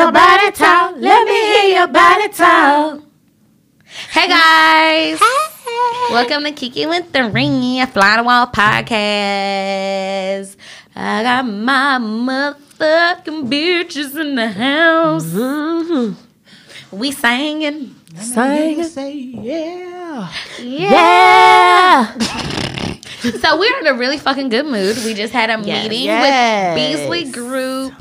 your body talk. Let me hear your body talk. Hey guys. Welcome to Kiki with the Ring, a Fly the Wall podcast. I got my motherfucking bitches in the house. We singing. Sing. Say yeah. Yeah. so we're in a really fucking good mood. We just had a Yes. meeting Yes. with Beasley Group.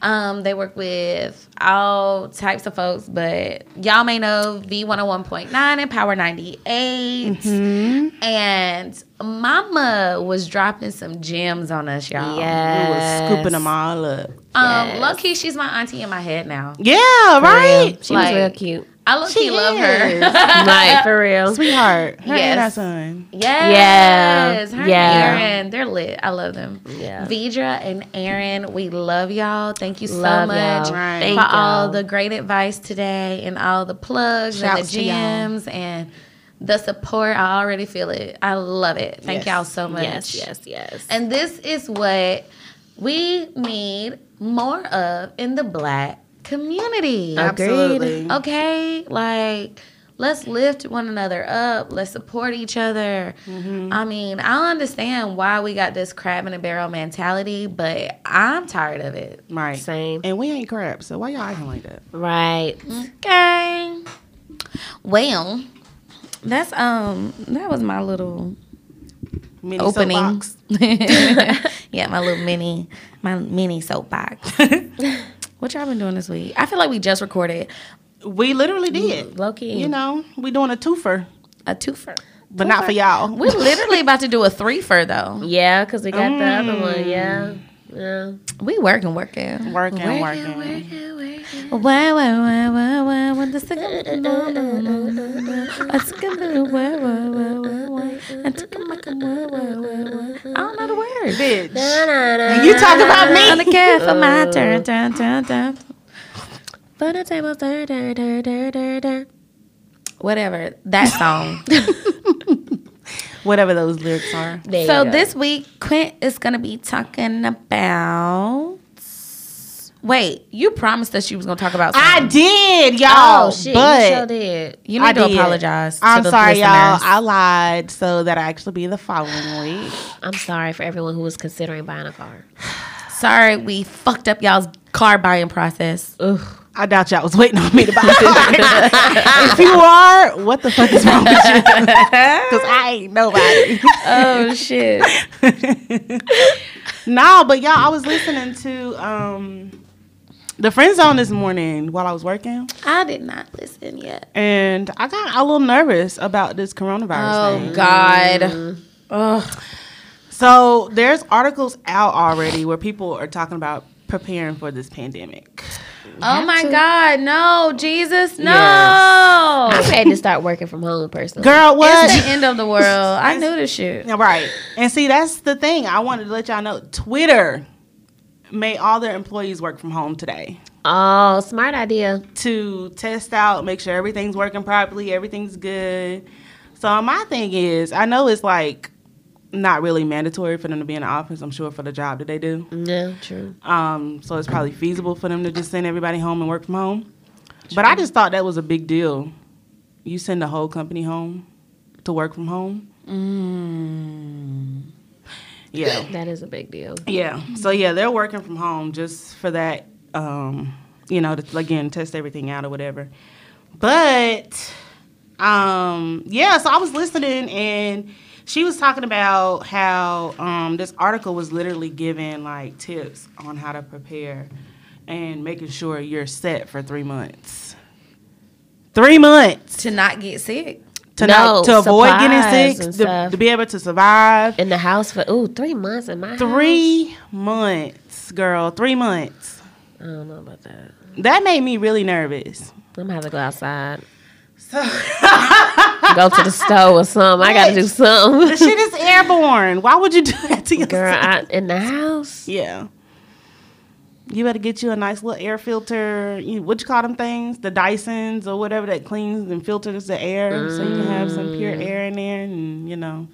Um, they work with all types of folks, but y'all may know V101.9 and Power 98. Mm-hmm. And Mama was dropping some gems on us, y'all. We Yes. was scooping them all up. Um, Yes. low key, she's my auntie in my head now. Yeah, right. She Like- was real cute. I low key She love her. like for real. Sweetheart. Her and our Yes. son. Yes. Her yeah. and Aaron, they're lit. I love them. Yeah. Vidra and Aaron, we love y'all. Thank you so Love much y'all. Right. for Thank all the great advice today and all the plugs Shouts and the gems and the support. I already feel it. I love it. Thank Yes. y'all so much. Yes, yes, yes. And this is what we need more of in the black community. Absolutely. Okay, like let's lift one another up. Let's support each other. Mm-hmm. I mean, I understand why we got this crab in a barrel mentality, but I'm tired of it. Right. Same. And we ain't crap, so why y'all acting like that? Right. Okay. Well, that's um that was my little Mini opening. yeah, my little mini my mini soapbox. what y'all been doing this week? I feel like we just recorded We literally did. Low key. You know, we doing a twofer, a twofer. but not for y'all. We're literally about to do a threefer though. Yeah, because we got the other one. Mm. Yeah. Yeah. We working, working. Working, working. working. working. Why, why, why, why, why, when the second. I took a little why, why, why, why, why. I took a mic, why, why, why, why. I don't know the words. Bitch. You talk about me. On the cat for my oh. turn, turn, turn, turn. For the table, da, da, da, da, da, da. Whatever that song. Whatever those lyrics are. There so this week, Quint is gonna be talking about. Wait, you promised us you was gonna talk about. I did, y'all. Oh, shit. but you sure did. You need I to did. apologize. I'm to the sorry, y'all. I lied so that I actually be the following week. I'm sorry for everyone who was considering buying a car. Sorry, we fucked up y'all's car buying process. Ugh. I doubt y'all was waiting on me to buy it. if you are, what the fuck is wrong with you? Because I ain't nobody. Oh shit! no, but y'all, I was listening to um, the Friend Zone this morning while I was working, I did not listen yet. and I got a little nervous about this coronavirus thing. Oh thing. God. Ugh. So there's articles out already where people are talking about preparing for this pandemic. Oh my God! No, Jesus, no! I'm ready to start working from home personally. Girl, what? It's the end of the world. I knew this shit. Yeah, right. And see, that's the thing. I wanted to let y'all know Twitter made all their employees work from home today Oh, smart idea. to test out, make sure everything's working properly, everything's good. So my thing is, I know it's like not really mandatory for them to be in the office. I'm sure for the job that they do. Yeah, true. Um, so it's probably feasible for them to just send everybody home and work from home. But I just thought that was a big deal. You send the whole company home to work from home. Yeah. That is a big deal. Yeah. So yeah, they're working from home just for that. Um, you know, to again test everything out or whatever. But um, yeah. So I was listening, and she was talking about how um, this article was literally giving like tips on how to prepare and making sure you're set for three months. Three months To not get sick. to No, not to avoid getting sick, to, to be able to survive. In the house for ooh three months in my house? Three months, girl. Three months. I don't know about that. That made me really nervous. I'm gonna have to go outside. Go to the store or something. I gotta do The something. shit is airborne. Why would you do that to yourself? Girl, I, in the house. yeah. You better get you a nice little air filter. You, what you call them things? The Dysons or whatever that cleans and filters the air, so you can have some pure air in there, and you know.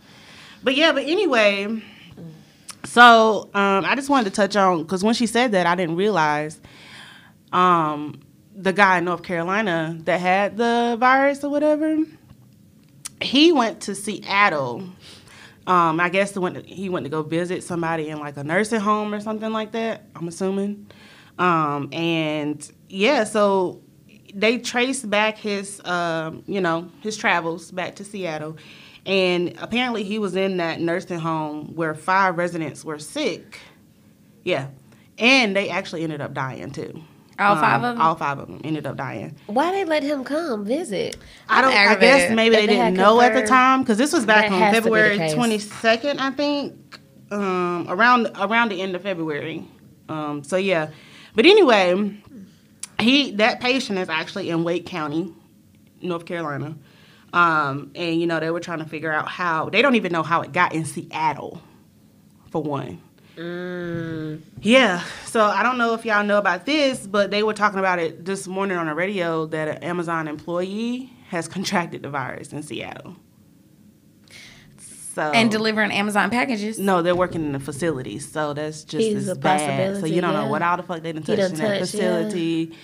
But yeah, but anyway, so um, I just wanted to touch on because when she said that, I didn't realize um, the guy in North Carolina that had the virus or whatever, he went to Seattle. Um, I guess the went he went to go visit somebody in like a nursing home or something like that. I'm assuming. Um, and yeah, so they traced back his, um, you know, his travels back to Seattle, and apparently he was in that nursing home where five residents were sick. Yeah, and they actually ended up dying too. All five Um, of them? All five of them ended up dying. Why they let him come visit? I don't. I guess maybe they they didn't know at the time because this was back on has to be the February twenty second, I think, um, around around the end of February. Um, so yeah, but anyway, he that patient is actually in Wake County, North Carolina, um, and you know they were trying to figure out how they don't even know how it got in Seattle, for one. Mm. Yeah, so I don't know if y'all know about this, but they were talking about it this morning on the radio that an Amazon employee has contracted the virus in Seattle. So and delivering Amazon packages. no, they're working in the facilities, so that's just Is as a bad. So you don't know what all the fuck they done He touched done in that touched, yeah. facility,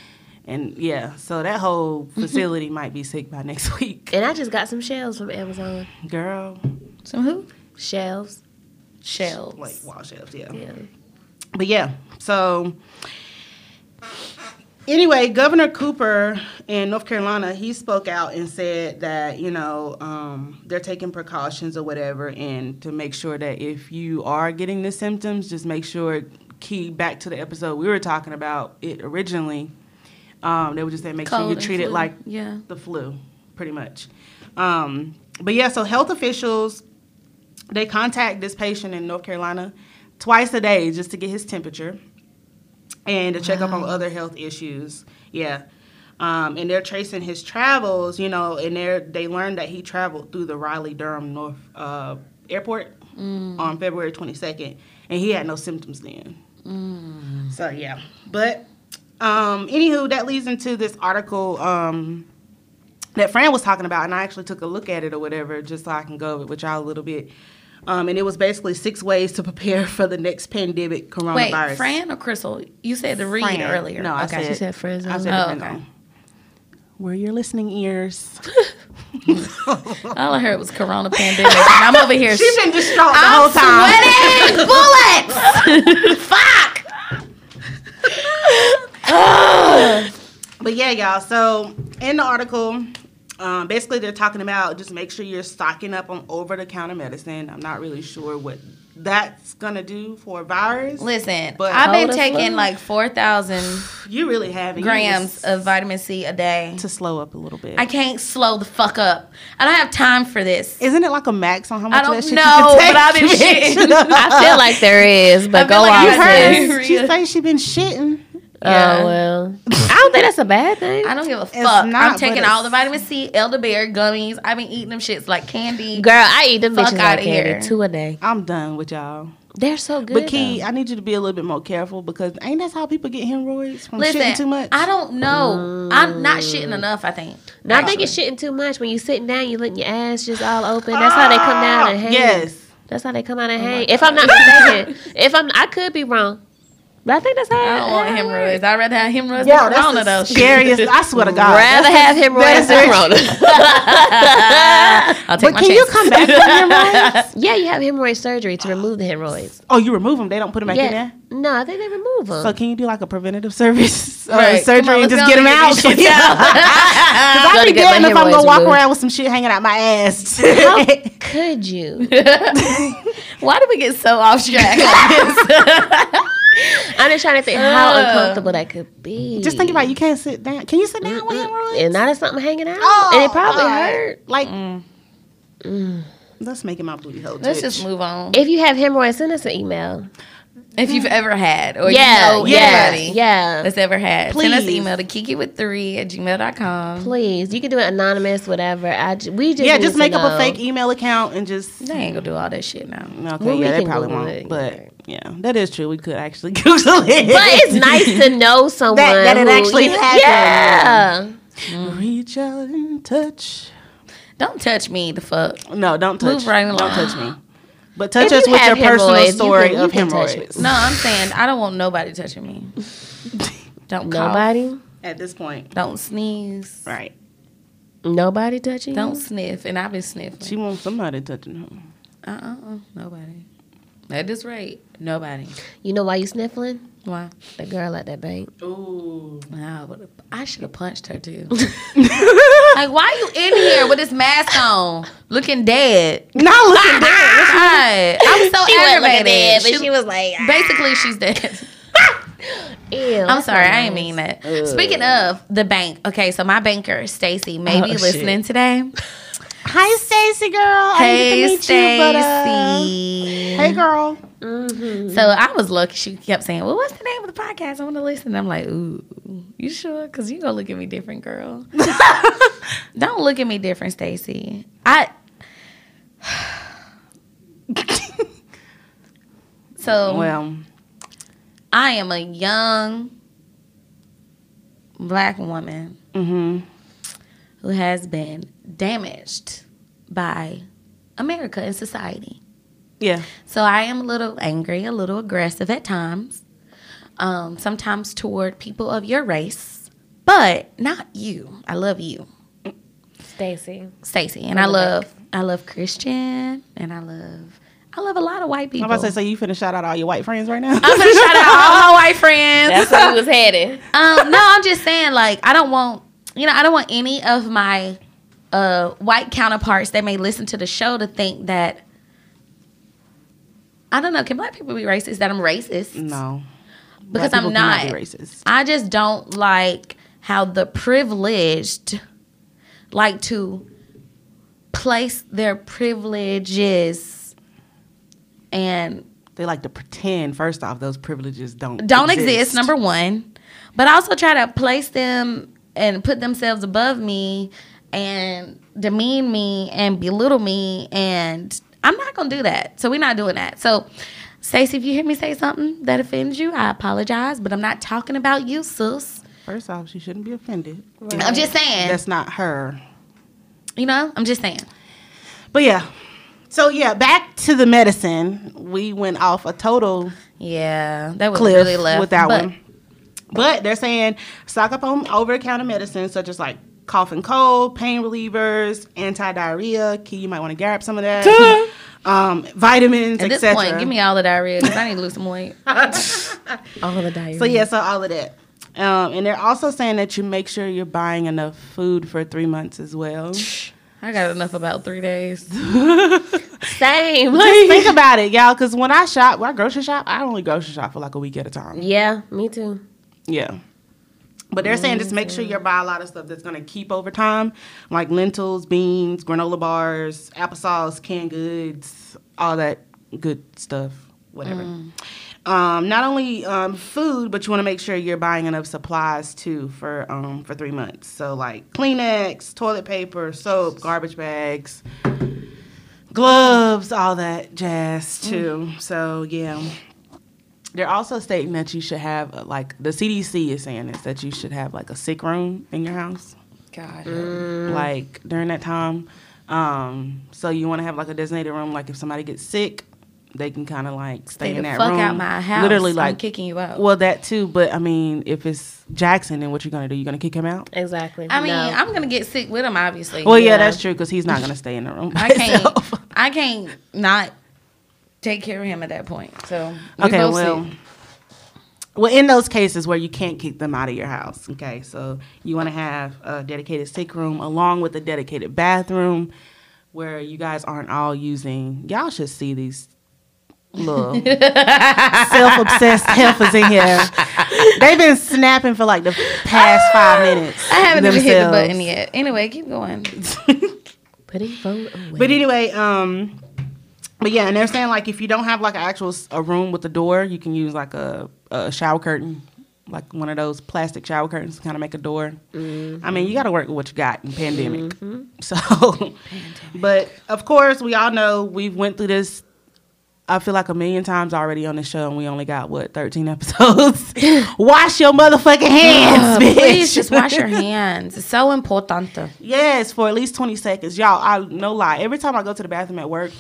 and yeah, so that whole facility might be sick by next week, And I just got some shells from Amazon. girl. Some who? Shells. Shells. Like wall shelves, yeah. Yeah. But yeah, so anyway, Governor Cooper in North Carolina, he spoke out and said that, you know, um, they're taking precautions or whatever, and to make sure that if you are getting the symptoms, just make sure, key back to the episode we were talking about it originally. Um, they would just say make sure you treat it like Yeah. the flu, pretty much. Um, but yeah, so health officials they contact this patient in North Carolina twice a day just to get his temperature and to check up on other health issues. Yeah. Um, and they're tracing his travels, you know, and they they learned that he traveled through the Raleigh Durham North uh, Airport on February 22nd, and he had no symptoms then. So yeah, but um, anywho, that leads into this article um, that Fran was talking about, and I actually took a look at it or whatever, just so I can go over it with y'all a little bit. Um, and it was basically six ways to prepare for the next pandemic coronavirus. Wait, coronavirus. Fran or Crystal? You said the read Fran. earlier. No, I okay. said, She said friend I zone. said Oh, friend okay. zone. Where your listening ears? All I heard was Corona pandemic, and I'm over here. She's been distraught the I'm whole time. sweating bullets. Fuck. But yeah, y'all. So in the article, um, basically they're talking about just make sure you're stocking up on over-the-counter medicine. I'm not really sure what that's gonna do for a virus. Listen, But- I've been taking flu? like four thousand You really have grams of vitamin C a day. to slow up a little bit. I can't slow the fuck up. I don't have time for this. Isn't it like a max on how much I of don't shit know, you can take? but I've been shitting. I feel like there is, but I feel go like off. you You heard sis. it. She say she been shitting. Yeah. Oh well. I don't think that's a bad thing. I don't give a fuck. not, I'm taking all the vitamin C, elderberry gummies. I've been eating them shits like candy. Girl, I eat them Fuck bitches outta like candy here. two a day. I'm done with y'all. They're so good. But Key, though. I need you to be a little bit more careful because ain't that how people get hemorrhoids from Listen, shitting too much? I don't know. Mm. I'm not shitting enough. I think. No, I think it's shitting too much. When you're sitting down, you letting your ass just all open. That's how they come down and ah, hang. Yes. That's how they come out and oh hang. If I'm not mistaken, if I'm, I could be wrong, but I think that's how. I don't want hemorrhoids. I'd rather have hemorrhoids Yo, than that's corona the though. scariest. I swear to. God. Rather That's have hemorrhoids than the- corona. I'll take But my can you come back from hemorrhoids? yeah, you have hemorrhoid surgery to remove the hemorrhoids. Oh, you remove them. They don't put them back in there. no, I think they remove them. So can you do like a preventative service uh, Right. surgery on, and just get them out? get these shits Because I'd be to get damned if I'm gonna hemorrhoids walk removed. around with some shit hanging out my ass. How could you? Why did we get so off track? like this? I'm just trying to think how uncomfortable that could be. just think about it, you can't sit down. Can you sit down with hemorrhoids? and now there's something hanging out, Oh, and it probably God. hurt. Like, Mm. that's making my booty hole. Let's twitch. just move on. If you have hemorrhoids, send us an email. If you've mm. ever had, or Yeah, you know yeah, anybody yeah. that's ever had, send us an email to kiki with three at gmail.com. Please, you can do it anonymous, whatever. I j- we just yeah, just make up know. a fake email account and just. They ain't gonna do all that shit now. Okay, Well, yeah, they probably Google won't. it, But yeah. yeah, that is true. We could actually Google it. But it's nice to know someone that it who- actually happened. Yeah, mm. reach out and touch. Don't touch me, the fuck. No, don't touch. Move right Don't touch me. But touch If us you with your personal hemorrhoids, you story can- you of can touch me. hemorrhoids. No, I'm saying I don't want nobody touching me. Don't cough. Nobody. At this point, Don't sneeze. right? Nobody touching Don't you. sniff. And I've been sniffing. She wants somebody touching her. Uh uh uh. Nobody. At this rate, nobody. You know why you sniffling? Why? The girl at that bank. Ooh. Nah, but I should have punched her too. like, why you in here with this mask on, looking dead? Not looking dead. God, I'm so She wasn't looking aggravated. dead, but She- she was like, ah. basically, she's dead. Ew, I'm sorry, not I didn't mean that. Speaking of the bank, okay, so my banker Stacy may be Oh, shit. listening today. Hi, Stacy girl. Hey, didn't to meet you, but, uh, Stacy. hey, girl. So I was lucky. She kept saying, "Well, what's the name of the podcast? I want to listen." I'm like, "Ooh, you sure? Because you gonna look at me different, girl. Don't look at me different, Stacy. I." so Well, I am a young black woman mm-hmm. who has been damaged by America and society. Yeah. So I am a little angry, a little aggressive at times, um, sometimes toward people of your race, but not you. I love you, Stacy. Stacy, and I love I love Christian, and I love I love a lot of white people. I'm about to say, so you finna shout out all your white friends right now? I'm gonna shout out all my white friends. That's where we was headed. um, no, I'm just saying, like, I don't want, you know, I don't want any of my uh, white counterparts that may listen to the show to think that, I don't know, can black people be racist? That I'm racist? no. Because I'm not. be racist. I just don't like how the privileged like to place their privileges and They like to pretend. First off, those privileges don't don't exist. number one but also try to place them and put themselves above me and demean me and belittle me and i'm not gonna do that so we're not doing that so Stacey, if you hear me say something that offends you, I apologize, but I'm not talking about you, sis. First off, she shouldn't be offended. I'm just saying. That's not her. you know, I'm just saying. But yeah. So yeah, back to the medicine. We went off a total Yeah, that was really left with that but one. But they're saying stock up on over-the-counter medicines such as like cough and cold, pain relievers, anti-diarrhea. Key, you might want to grab some of that. um, vitamins, At this etc. point, give me all the diarrhea because I need to lose some weight. All the diarrhea. So yeah, so all of that. Um, and they're also saying that you make sure you're buying enough food for three months as well. I got enough about three days. Same. Just think about it, y'all. Because when I shop, when I grocery shop, I only grocery shop for like a week at a time. yeah, me too. Yeah. But they're saying just make sure you buy a lot of stuff that's gonna keep over time, like lentils, beans, granola bars, applesauce, canned goods, all that good stuff, whatever. Um, not only um, food, but you want to make sure you're buying enough supplies too for um, for three months. So like Kleenex, toilet paper, soap, garbage bags, gloves, all that jazz too. So yeah. They're also stating that you should have uh, like the CDC is saying this that you should have like a sick room in your house God. like during that time. Um, so you want to have like a designated room like if somebody gets sick, they can kind of like stay Stay in the that fuck room. out my house. Literally like I'm like kicking you out. Well, that too, but I mean, if it's Jackson, then what you gonna do? You gonna kick him out? Exactly. I mean, I'm gonna get sick with him, obviously. Well, yeah, Yeah. that's true because he's not gonna stay in the room. I can't. I can't not take care of him at that point. So we Okay, both well, sick. well, in those cases where you can't keep them out of your house, okay, so you want to have a dedicated sick room along with a dedicated bathroom where you guys aren't all using. Y'all should see these little self-obsessed heifers in here. They've been snapping for like the past five minutes. I haven't even hit the button yet. Anyway, keep going. putting phone away. But anyway, um, but yeah, and they're saying like if you don't have like an actual a room with a door, you can use like a, a shower curtain, like one of those plastic shower curtains to kind of make a door. I mean, you mm-hmm. got to work with what you got in pandemic. Mm-hmm. So, but of course, we all know we've went through this. I feel like a million times already on the show, and we only got what thirteen episodes. Wash your motherfucking hands, bitch. Please just wash your hands. It's so important. Yes, for at least 20 seconds. Y'all, I no lie. Every time I go to the bathroom at work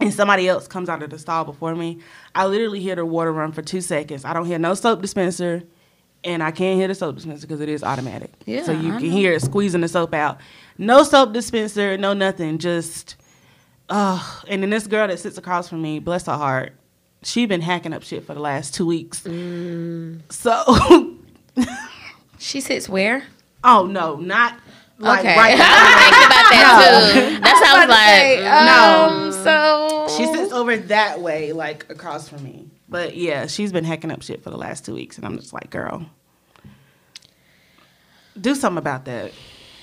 and somebody else comes out of the stall before me, I literally hear the water run for two seconds. I don't hear no soap dispenser, and I can't hear the soap dispenser because it is automatic. Yeah, so you I can know. hear it squeezing the soap out. No soap dispenser, no nothing. Just, oh. And then this girl that sits across from me, bless her heart, she been hacking up shit for the last two weeks. Mm. So, She sits where? oh no, not like Okay. right now. Thinking about that too. That's how I was like, no. mm, Um, so She sits over that way, like across from me. But yeah, she's been hacking up shit for the last two weeks, and I'm just like, girl, do something about that.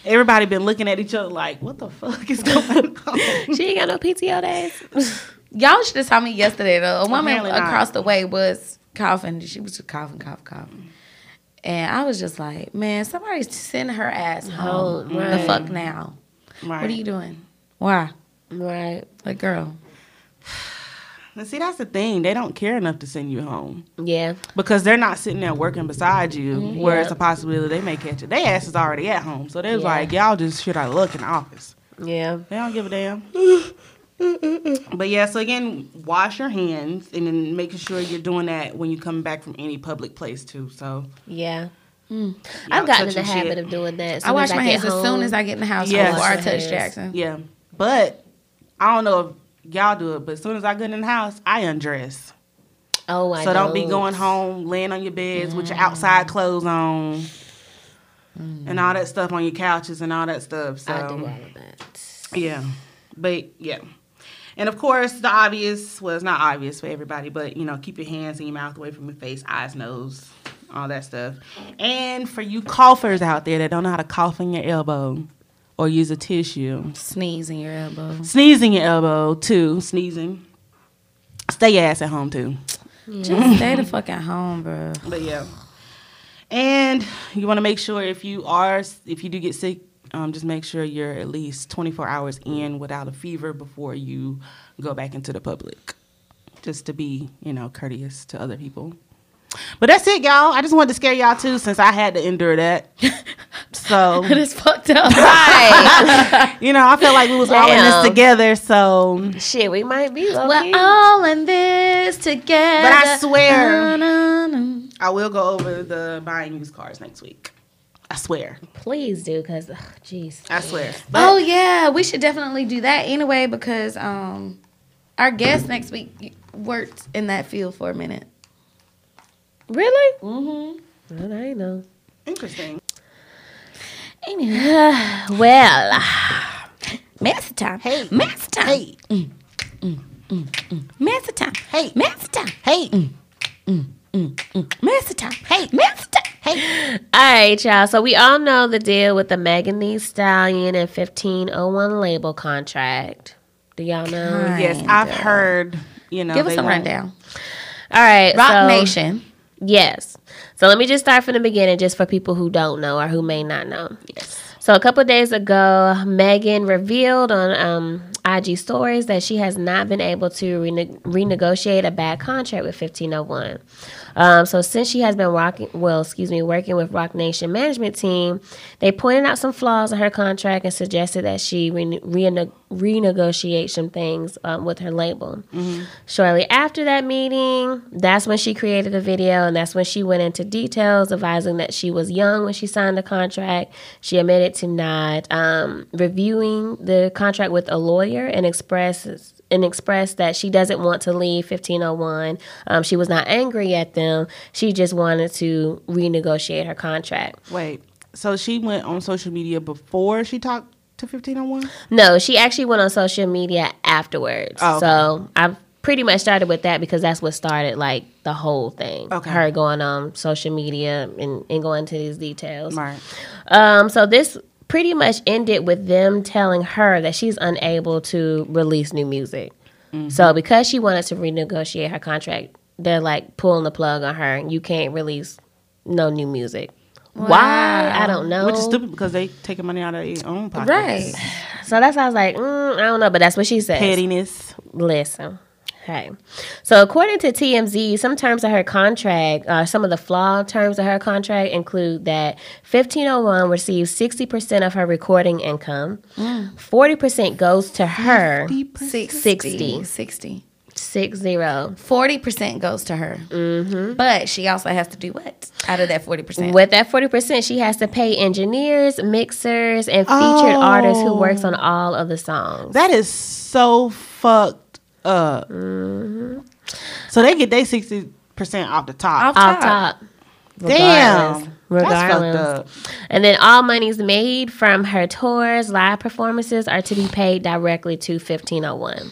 Everybody been looking at each other like, what the fuck is going on? she ain't got no PTO days. Y'all should have saw me yesterday though. A woman Apparently not. across the way was coughing. She was just coughing, coughing, coughing. And I was just like, man, somebody's sending her ass oh, home. Home, The fuck now? right. What are you doing? Why? right. Like, girl. And see, that's the thing. They don't care enough to send you home Yeah. because they're not sitting there working beside you, mm-hmm. where it's a possibility they may catch it. Their ass is already at home, so they're Yeah. like, y'all just shit out of luck in the office. Yeah. They don't give a damn. but yeah, so again, wash your hands and then making sure you're doing that when you come back from any public place too. So Yeah. Hmm. y'all I've gotten in the habit shit. of doing that. I wash as my get hands as soon as I get in the house Yes. before I Wash touch hands. Jackson. Yeah, but I don't know if y'all do it, but as soon as I get in the house, I undress. Oh, I so don't be going home laying on your beds with your outside clothes on. Hmm. And all that stuff on your couches and all that stuff. So I do all of that. Yeah. But yeah. And of course, the obvious well, not obvious for everybody, but you know, keep your hands and your mouth away from your face, eyes, nose, all that stuff. And for you coughers out there that don't know how to cough in your elbow or use a tissue, Sneeze in your elbow. sneeze in your elbow too, sneezing. Stay your ass at home too. Just stay the fuck at home, bro. But yeah. And you want to make sure if you are, if you do get sick, um, just make sure you're at least 24 hours in without a fever before you go back into the public. Just to be, you know, courteous to other people. But that's it, y'all. I just wanted to scare y'all too, since I had to endure that. So, It's fucked up. Right. you know, I felt like we was all in this together. So, Shit, we might be We're all in this together. But I swear-. I will go over the buying used cars next week. I swear. Please do, because, jeez. I swear. Oh yeah, we should definitely do that anyway because um, our guest next week worked in that field for a minute. Really? Mm-hmm. Well, I know. Interesting. Anyway, Well, master time. Hey. master time. Hey. Master time. Hey. master time. Hey. mm, mm, mm, mm. Master time. Hey, master time. Hey. all right, y'all. So we all know the deal with the Megan Thee Stallion and 1501 label contract. Do y'all know? Hi. Yes, I've heard. You know, Give us a rundown. All right. Rock so- Nation. Yes. So let me just start from the beginning, just for people who don't know or who may not know. Yes. So a couple days ago, Megan revealed on um, IG stories that she has not been able to rene- renegotiate a bad contract with 1501. Um, so since she has been rocking, well, excuse me, working with Roc Nation management team, they pointed out some flaws in her contract and suggested that she rene- rene- renegotiate some things um, with her label. Shortly after that meeting, that's when she created a video and that's when she went into details, advising that she was young when she signed the contract. She admitted to not um, reviewing the contract with a lawyer and expresses and expressed that she doesn't want to leave 1501. Um, she was not angry at them. She just wanted to renegotiate her contract. Wait. So she went on social media before she talked to 1501? No, she actually went on social media afterwards. Oh, okay. So I've pretty much started with that because that's what started like the whole thing. Okay. Her going on social media and, and going into these details. Right. Um, so this pretty much ended with them telling her that she's unable to release new music. Mm-hmm. So because she wanted to renegotiate her contract, they're like pulling the plug on her. You can't release no new music. Why? I don't know. Which is stupid because they taking money out of their own pockets. Right. So that's why I was like, mm, I don't know, but that's what she said. Pettiness. Listen. Okay. So according to TMZ, some terms of her contract, uh, some of the flawed terms of her contract include that 1501 receives 60% of her recording income, 40% goes to her, 60. 60. 60. Six zero. Forty percent goes to her, mm-hmm. but she also has to do what out of that forty percent? With that forty percent, she has to pay engineers, mixers, and featured artists who works on all of the songs. That is so fucked up. Mm-hmm. So they get their sixty percent off the top. Off off top. top. Damn, Regardless. that's fucked Regardless. up. And then all monies made from her tours, live performances are to be paid directly to 1501.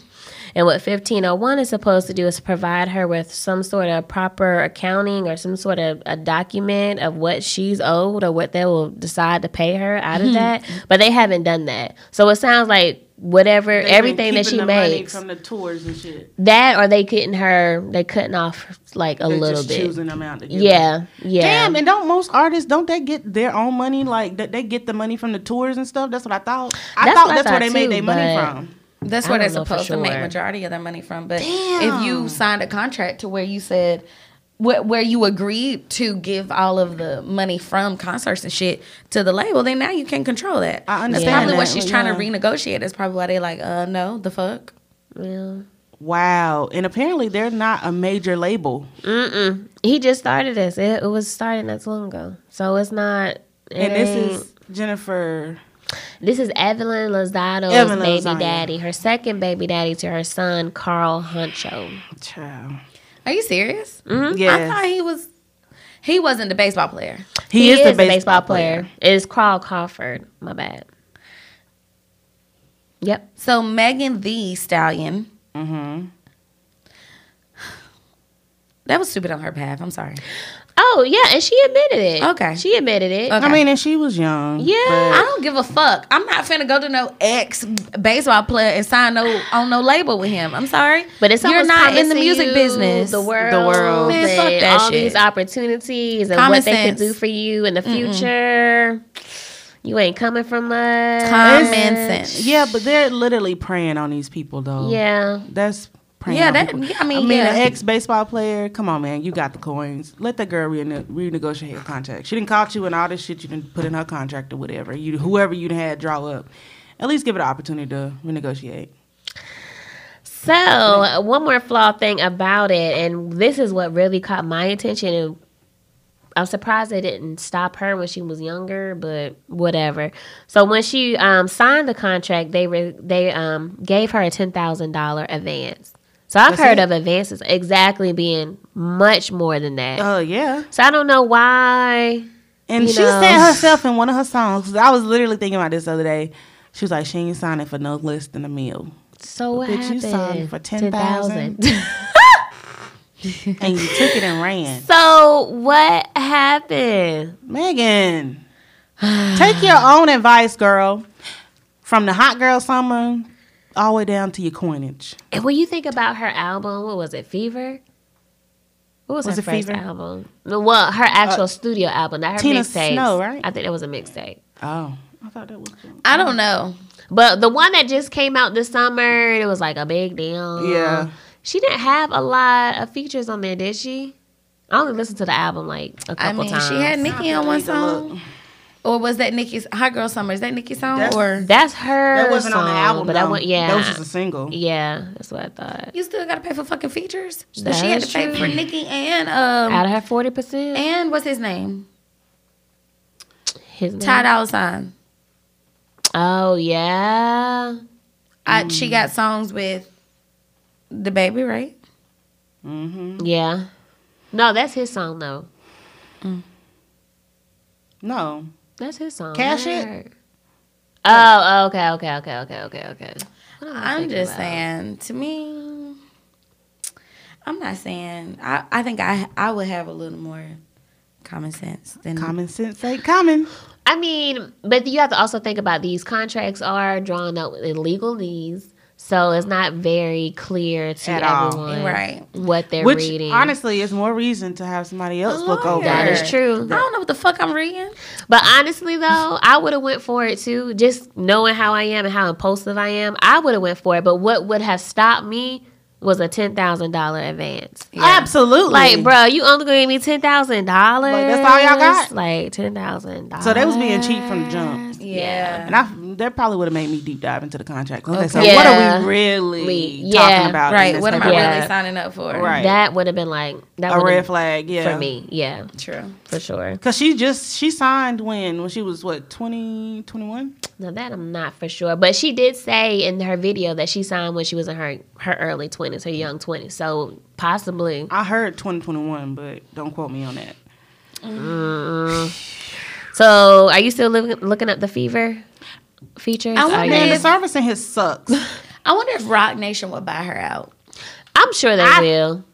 And what 1501 is supposed to do is provide her with some sort of proper accounting or some sort of a document of what she's owed or what they will decide to pay her out of that. But they haven't done that. So it sounds like whatever, They've everything that she the money makes, from the tours and shit. that or they cutting her, they cutting off like a They're little just bit. choosing them out to give Yeah, yeah. Damn, and don't most artists don't they get their own money? Like that they get the money from the tours and stuff. That's what I thought. I That's thought what I that's where thought they made their money from. That's where they're don't know for supposed to make majority of their money from. But Damn. if you signed a contract to where you said where, where you agreed to give all of the money from concerts and shit to the label, then now you can't control that. I That's understand probably what she's but trying to renegotiate. That's probably why they like, uh, no, the fuck. yeah. Wow, and apparently they're not a major label. Mm-mm. He just started this. It, it was started not too long ago. So it's not. it And this ain't- is Jennifer. this is Evelyn Lozado's Evelyn baby Lozado. daddy, her second baby daddy to her son Carl Huncho. Child. Are you serious? Mm-hmm. I thought he was. He wasn't the baseball player. he, is, the a baseball, player. It's Carl Crawford. My bad. Yep. So Megan Thee Stallion. Mm-hmm. That was stupid on her behalf. I'm sorry. Oh yeah, and she admitted it. Okay. She admitted it. Okay. I mean, and she was young. Yeah. I don't give a fuck. I'm not finna go to no ex baseball player and sign no on no label with him. I'm sorry, But it's you're not in the music you business. the world, The world. Man, fuck and that all shit. these opportunities and Common what they can do for you in the future. You ain't coming from much. Common sense. Yeah, but they're literally preying on these people, though. Yeah, that's preying. Yeah, that- people. I mean, I mean, yeah. an ex baseball player. Come on, man, you got the coins. Let that girl rene- renegotiate her contract. She didn't caught you and all this shit you didn't put in her contract or whatever. You, whoever you had draw up, at least give it an opportunity to renegotiate. So, one more flawed thing about it, and this is what really caught my attention. And I'm surprised they didn't stop her when she was younger, but whatever. So when she um, signed the contract, they re- they um, gave her a ten thousand dollar advance. So I've That's heard it? of advances exactly being much more than that. Oh yeah. so I don't know why. And she know. said herself in one of her songs. I was literally thinking about this the other day. She was like, "She ain't signing for no less than a meal." So what Bitch, you happened? signed for 10,000. 10,000. and you took it and ran. so what happened? Megan, take your own advice, girl. From the hot girl summer all the way down to your coinage. And when you think about her album, what was it, Fever? What was, Was her it first Fever? album? Well, her actual uh, studio album, not her Tina mixtape. Snow, right? I think that was a mixtape. Oh, I thought that was. I don't know. But the one that just came out this summer, it was like a big deal. Yeah. She didn't have a lot of features on there, did she? I only listened to the album like a couple I mean, times. she had Nicki on one need look. song, or was that Nicki's Hot Girl Summer? Is that Nicki's song That's- or That's her. That wasn't on the album, but though. that went. Yeah, that was just a single. yeah, that's what I thought. you still gotta pay for fucking features? So That she had to is pay true. for Nicki and um Out of her forty percent, and what's his name? his name. Ty Dolla Sign. Oh yeah. I, she got songs with DaBaby, right? Mm-hmm. Yeah. No, that's his song though. No, That's his song. Cash It? Oh, oh, okay, okay, okay, okay, okay, okay. I I'm just about? saying. To me, I'm not saying. I, I think I I would have a little more common sense than common sense ain't common. I mean, but you have to also think about these contracts are drawn up with legalese, so it's not very clear to At everyone Right. what they're Which reading. honestly is more reason to have somebody else look over. that it. is true. I don't know what the fuck I'm reading. But honestly, though, I would have went for it too. Just knowing how I am and how impulsive I am, I would have went for it. But what would have stopped me was a ten thousand dollar advance. Absolutely. Like, bro, you only gonna give me ten thousand dollars. Like, that's all y'all got? Like ten thousand dollars. So they was being cheap from the jump. Yeah. And I, that probably would have made me deep dive into the contract. Okay, so Okay. what are we really We- talking yeah. about? Right. this What am I paperwork? Yeah. really signing up for? Right. That would have been like that A would've- red flag, yeah. for me. Yeah, True. for sure. Cause she just she signed when when she was what 20, 21? Now that I'm not for sure, but she did say in her video that she signed when she was in her her early twenties, her young twenties. So possibly. I heard twenty twenty one, but don't quote me on that. Mm. So are you still looking looking up the fever features? I Are wonder you- Man, the if- service in his sucks. I wonder if Roc Nation would buy her out. I'm sure they I- will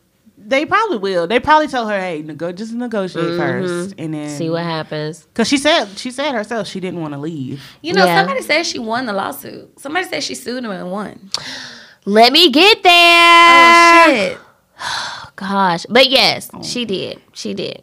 they probably will. They probably tell her, "Hey, nego- just negotiate mm-hmm. first, and then see what happens. Cause she said she said herself she didn't want to leave. You know, Yeah. somebody said she won the lawsuit. Somebody said she sued him and won. Let me get there. Oh shit! Gosh. But yes, oh, she did. She did.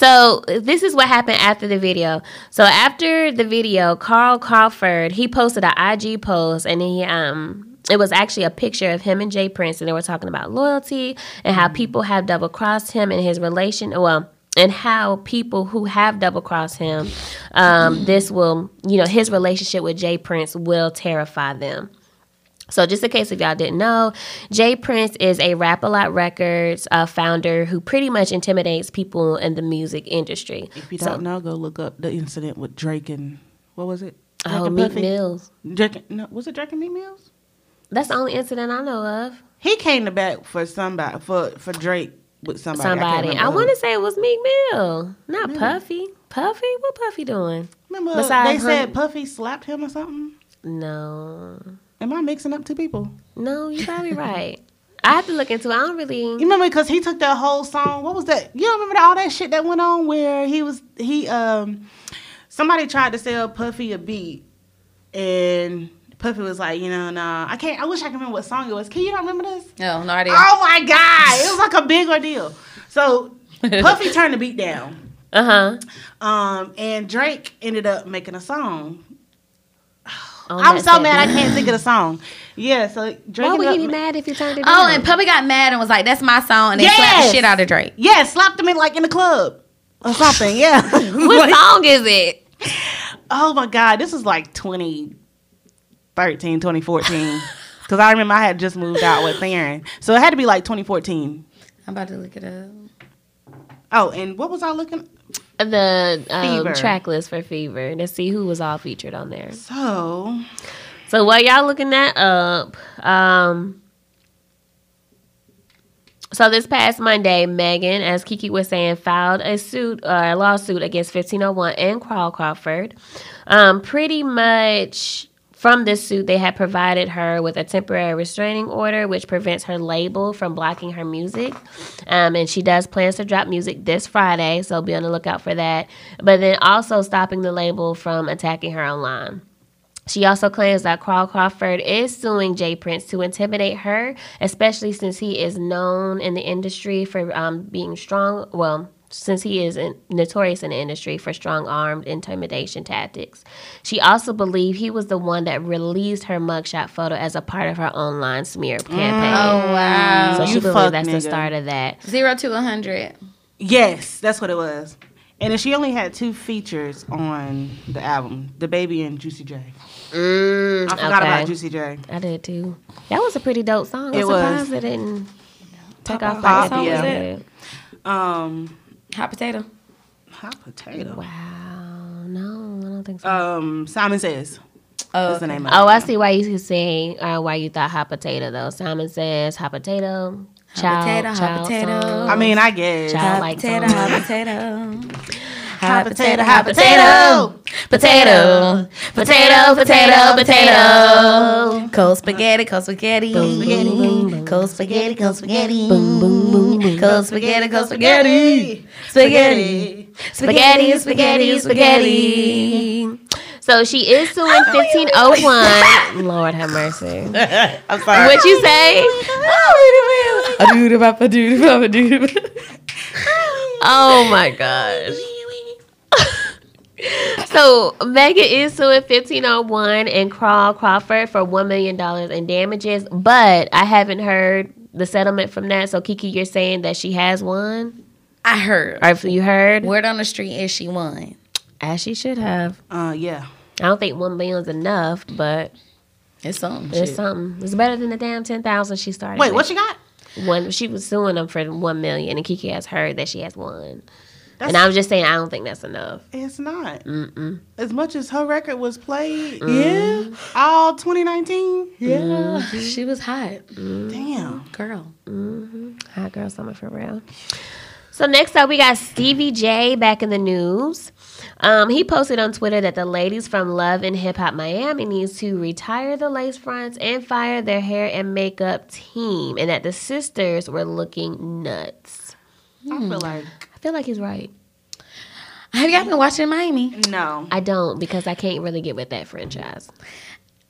So this is what happened after the video. So after the video, Carl Crawford, he posted an IG post and he um it was actually a picture of him and J. Prince and they were talking about loyalty and how people have double crossed him and his relation well and how people who have double crossed him, um, this will, you know, his relationship with J. Prince will terrify them. So, just in case if y'all didn't know, J. Prince is a Rap a Lot Records uh, founder who pretty much intimidates people in the music industry. If you So- don't know, go look up the incident with Drake and what was it? Drake Oh, and Meek? Mills. Drake, no, was it Drake and Meek Mills? That's the only incident I know of. He came to bat for somebody for for Drake with somebody. Somebody. I, I, want to say it was Meek Mill, not Puffy. Puffy? What Puffy doing? remember besides they said Puffy slapped him or something. No. Am I mixing up two people? No, you're probably right. I have to look into it. I don't really. You remember because he took that whole song. What was that? You don't remember all that shit that went on where he was he um somebody tried to sell Puffy a beat and Puffy was like, you know, nah, I can't. I wish I could remember what song it was. Can you not remember this? No, no idea. Oh my god, it was like a big ordeal. So Puffy turned the beat down, Uh huh. um, and Drake ended up making a song. I'm so mad I can't think of the song. Yeah, so Drake. Why would ended he be mad if you turned it Oh, down? and Puppy got mad and was like, "That's my song," and they slapped the shit out of Drake. Yeah, slapped him in like in the club or something. Yeah. what Like- song is it? Oh my God, this is like 2013, 2014. Because I remember I had just moved out with Theron. So it had to be like 2014. I'm about to look it up. Oh, and what was I looking? The um, track list for Fever to see who was all featured on there. So, So while y'all looking that up, um, so this past Monday, Megan, as Kiki was saying, filed a suit, uh, a lawsuit against 1501 and Carl Crawford. Um, pretty much from this suit, they had provided her with a temporary restraining order, which prevents her label from blocking her music. Um, and she does plans to drop music this Friday, so be on the lookout for that. But then also stopping the label from attacking her online. She also claims that Carl Crawford is suing J. Prince to intimidate her, especially since he is known in the industry for um, being strong. Well, since he is in, notorious in the industry for strong armed intimidation tactics. She also believed he was the one that released her mugshot photo as a part of her online smear campaign. Oh wow. so she You believes fuck that's the start of that. Zero to a hundred. yes, that's what it was. And then she only had two features on the album DaBaby and Juicy J. Mm, I forgot about Juicy J. I did too. That was a pretty dope song. I'm It was. surprised it didn't take off Pop, like it yeah. did. Um, Hot potato. hot potato. Wow, no, I don't think so. Um, Simon Says. Oh, That's the name of oh. I see why you could say uh, why you thought hot potato though. Simon says hot potato. Child, potato, hot child potato. song. I mean, I guess. Child Hot like potato. song. Hot potato. Hot potato, hot potato. Potato. Potato. Potato. Potato. Cold spaghetti. Cold spaghetti. boom, Cold spaghetti. Cold spaghetti. Boom, boom, boom, boom. Cold spaghetti. Cold spaghetti. Spaghetti. Spaghetti. Spaghetti. Spaghetti. So she is suing 1501. Lord have mercy. I'm sorry. What you say? Oh my oh gosh. So Megan is suing 1501 and Carl Crawford for $1 million in damages, but I haven't heard the settlement from that. So Kiki, you're saying that she has won? I heard. Or if you heard? Word on the street is she won. As she should have. Uh, yeah. I don't think one million's enough, but It's something. it's shit. something. It's better than the damn ten thousand she started. Wait, with. what you got? One, she was suing them for one million, and Kiki has heard that she has one. That's, and I'm just saying, I don't think that's enough. it's not. Mm-mm. As much as her record was played Yeah. all 2019. Yeah. She was hot. Damn. Girl. mm-hmm. Hot girl summer for real. So next up, we got Stevie J back in the news. Um, he posted on Twitter that the ladies from Love and Hip Hop Miami needs to retire the lace fronts and fire their hair and makeup team, and that the sisters were looking nuts. I feel like I feel like he's right. Have y'all been watching Miami? no. I don't because I can't really get with that franchise.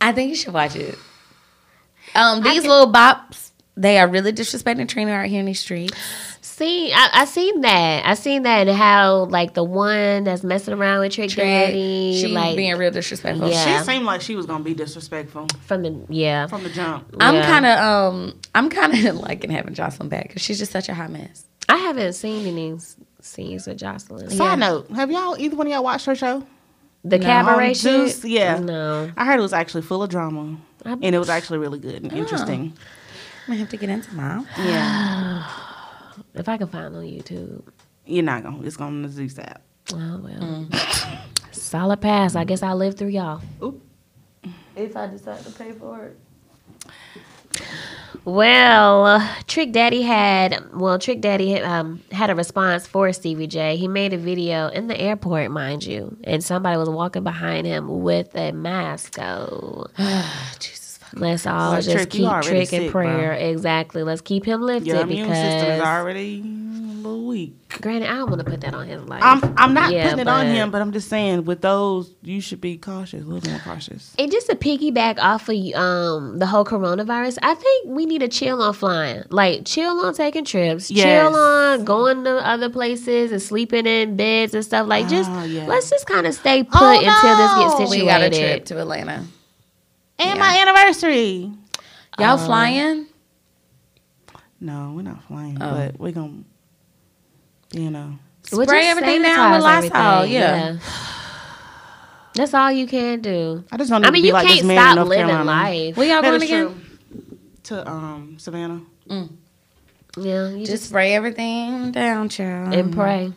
I think you should watch it. Um, these little bops, they are really disrespecting Trina out here in these streets. See, I, I seen that. I seen that and how like the one that's messing around with Trick, Daddy, she like being real disrespectful. Yeah. She seemed like she was gonna be disrespectful from the yeah. from the jump. I'm Yeah. kind of um, I'm kind of liking having Joseline back because she's just such a hot mess. I haven't seen any s- scenes with Joseline. Side note: Have y'all either one of y'all watched her show? The No. cabaret shit? Juice, yeah. No. I heard it was actually full of drama, I- and it was actually really good and oh. interesting. I'm have to get into mom. Yeah, If I can find it on YouTube. you're not gonna. It's gonna Zeus app. Oh well. Mm. Solid pass. I guess I'll live through y'all. If I decide to pay for it. Well, Trick Daddy had well, Trick Daddy um, had a response for Stevie J. He made a video in the airport, mind you, and somebody was walking behind him with a mask. So. let's all Well, just Trick, keep already Trick in sick, bro. prayer. Exactly. Let's keep him lifted Your immune system is already a little weak. granted, I don't want to put that on his life. I'm I'm not Yeah, putting it on him, but I'm just saying with those, you should be cautious, a little more cautious. And just to piggyback off of um the whole coronavirus, I think we need to chill on flying. Like chill on taking trips, Yes. chill on going to other places and sleeping in beds and stuff. Like just Oh, yeah. let's just kind of stay put Oh, until this gets no. situated. We got a trip to Atlanta. And Yeah. my anniversary. Y'all Uh, flying? No, we're not flying, Oh. but we're gonna, you know. We'll Spray everything down with sanitize Lysol, everything, yeah. That's all you can do. I just don't need I mean, to be you like can't this man in stop living Carolina. life. Where y'all That going is again? true. To um Savannah. Yeah, you Just just, spray everything down, child. and pray.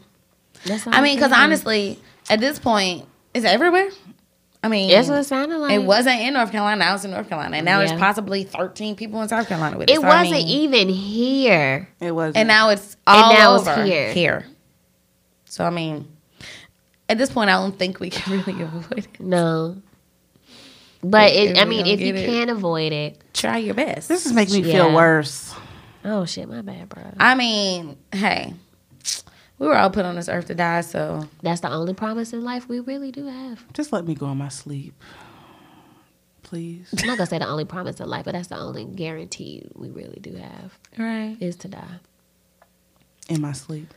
That's all I mean, because honestly, at this point, it's everywhere. I mean, that's what it sounded like. it wasn't in North Carolina. Now was in North Carolina, and now Yeah. there's possibly 13 people in South Carolina with it. It So, wasn't mean- even here. It was and now it's all And now it's here. Here. So I mean, at this point, I don't think we can really avoid it. No. But it, If I mean, if you get it. can avoid it. Try your best. this is making me Yeah. feel worse. Oh shit, my bad, bro. I mean, hey, we were all put on this earth to die, so That's the only promise in life we really do have. Just let me go in my sleep. Please. I'm not gonna say the only promise in life, but that's the only guarantee we really do have right. is to die. In my sleep.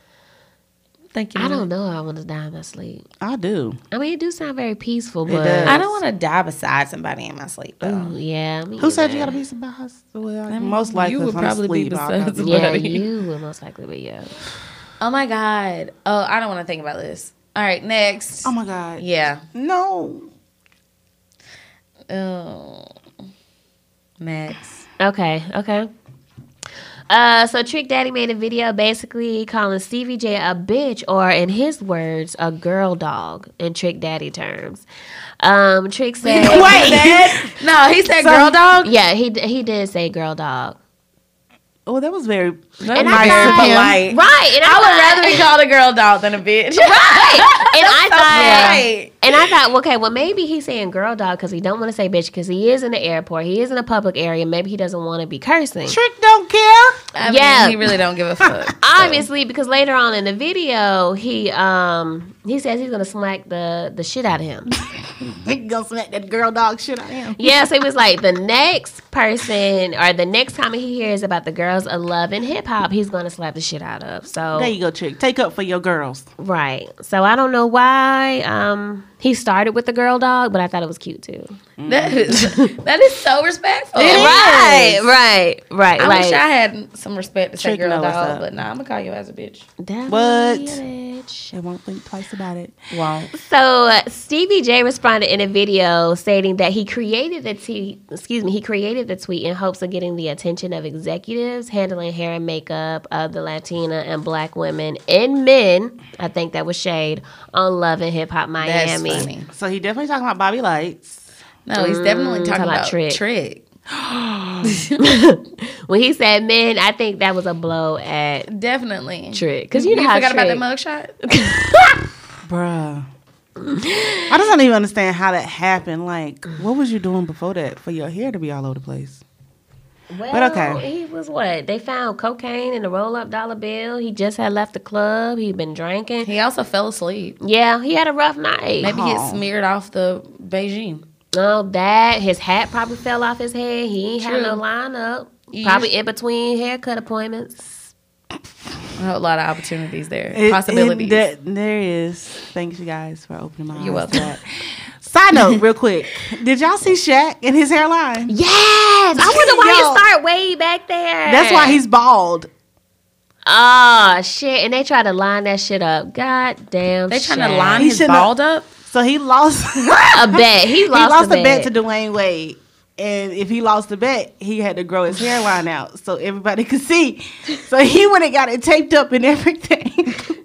Thank you. I don't know. I want to die in my sleep. I do. I mean, it do sound very peaceful, It but does. I don't want to die beside somebody in my sleep though. Ooh, yeah. Me Who said you gotta be somebody? Well, I mean, most likely you would if I'm probably be beside probably- Yeah, somebody. you would most likely be. Yeah. Oh my god. Oh, I don't want to think about this. All right, next. Oh my god. yeah. No. Oh. Next. Okay. Okay. Uh, so Trick Daddy made a video basically calling Stevie J a bitch, or in his words, a girl dog in Trick Daddy terms. Um, Trick said, Wait. no, he said girl dog. yeah, he he did say girl dog, Oh, that was very That And was I very polite. right? And I, I would thought- rather be called a girl doll than a bitch. right. And I thought, Right. And I thought, okay, well maybe he's saying girl dog because he don't want to say bitch because he is in the airport, he is in a public area, maybe he doesn't want to be cursing. Trick don't care. I Yeah. mean, he really don't give a fuck. so. Obviously, because later on in the video, he um he says he's gonna smack the the shit out of him. He gonna smack that girl dog shit out of him. yeah, so it was like the next person or the next time he hears about the girls of love and hip hop, he's gonna slap the shit out of. So There you go, Trick. Take up for your girls. right. So I don't know why um he started with the girl dog, but I thought it was cute too. That is that is so respectful. right, right, right. I like, wish I had some respect to say girl dog, up. but nah, I'm gonna call you as a bitch. that What? bitch. I won't think twice about it. Won't. So uh, Stevie J responded in a video stating that he created the t- excuse me he created the tweet in hopes of getting the attention of executives handling hair and makeup of the Latina and Black women and men. I think that was shade on Love and Hip Hop That's Miami. funny. So he definitely talking about Bobby Lytes. No, he's definitely Mm, talking talking about about Trick. trick. When he said men, I think that was a blow at Definitely. Trick because you know how forgot Trick, about that mugshot? Bruh. I just don't even understand how that happened. Like, what was you doing before that for your hair to be all over the place? Well, But okay. he was what? They found cocaine in a roll up dollar bill. He just had left the club. He'd been drinking. He also fell asleep. Yeah, he had a rough night. Maybe he had smeared off the Beijing. No, that his hat probably fell off his head. He ain't had no True. lineup. You Probably used- in between haircut appointments. A lot of opportunities there. It- Possibilities. it- that- there is. Thanks, you guys, for opening my eyes. You're welcome. that. Side note, real quick. Did y'all see Shaq and his hairline? Yes, I wonder why Yo. he start way back there. That's why he's bald. Oh shit! And they try to line that shit up. God damn. they trying to line He his shouldn't bald up. So he lost. a bet. He he lost, lost a a bet to Dwyane Wade. And if he lost the bet, he had to grow his hairline out so everybody could see. So he went and got it taped up and everything.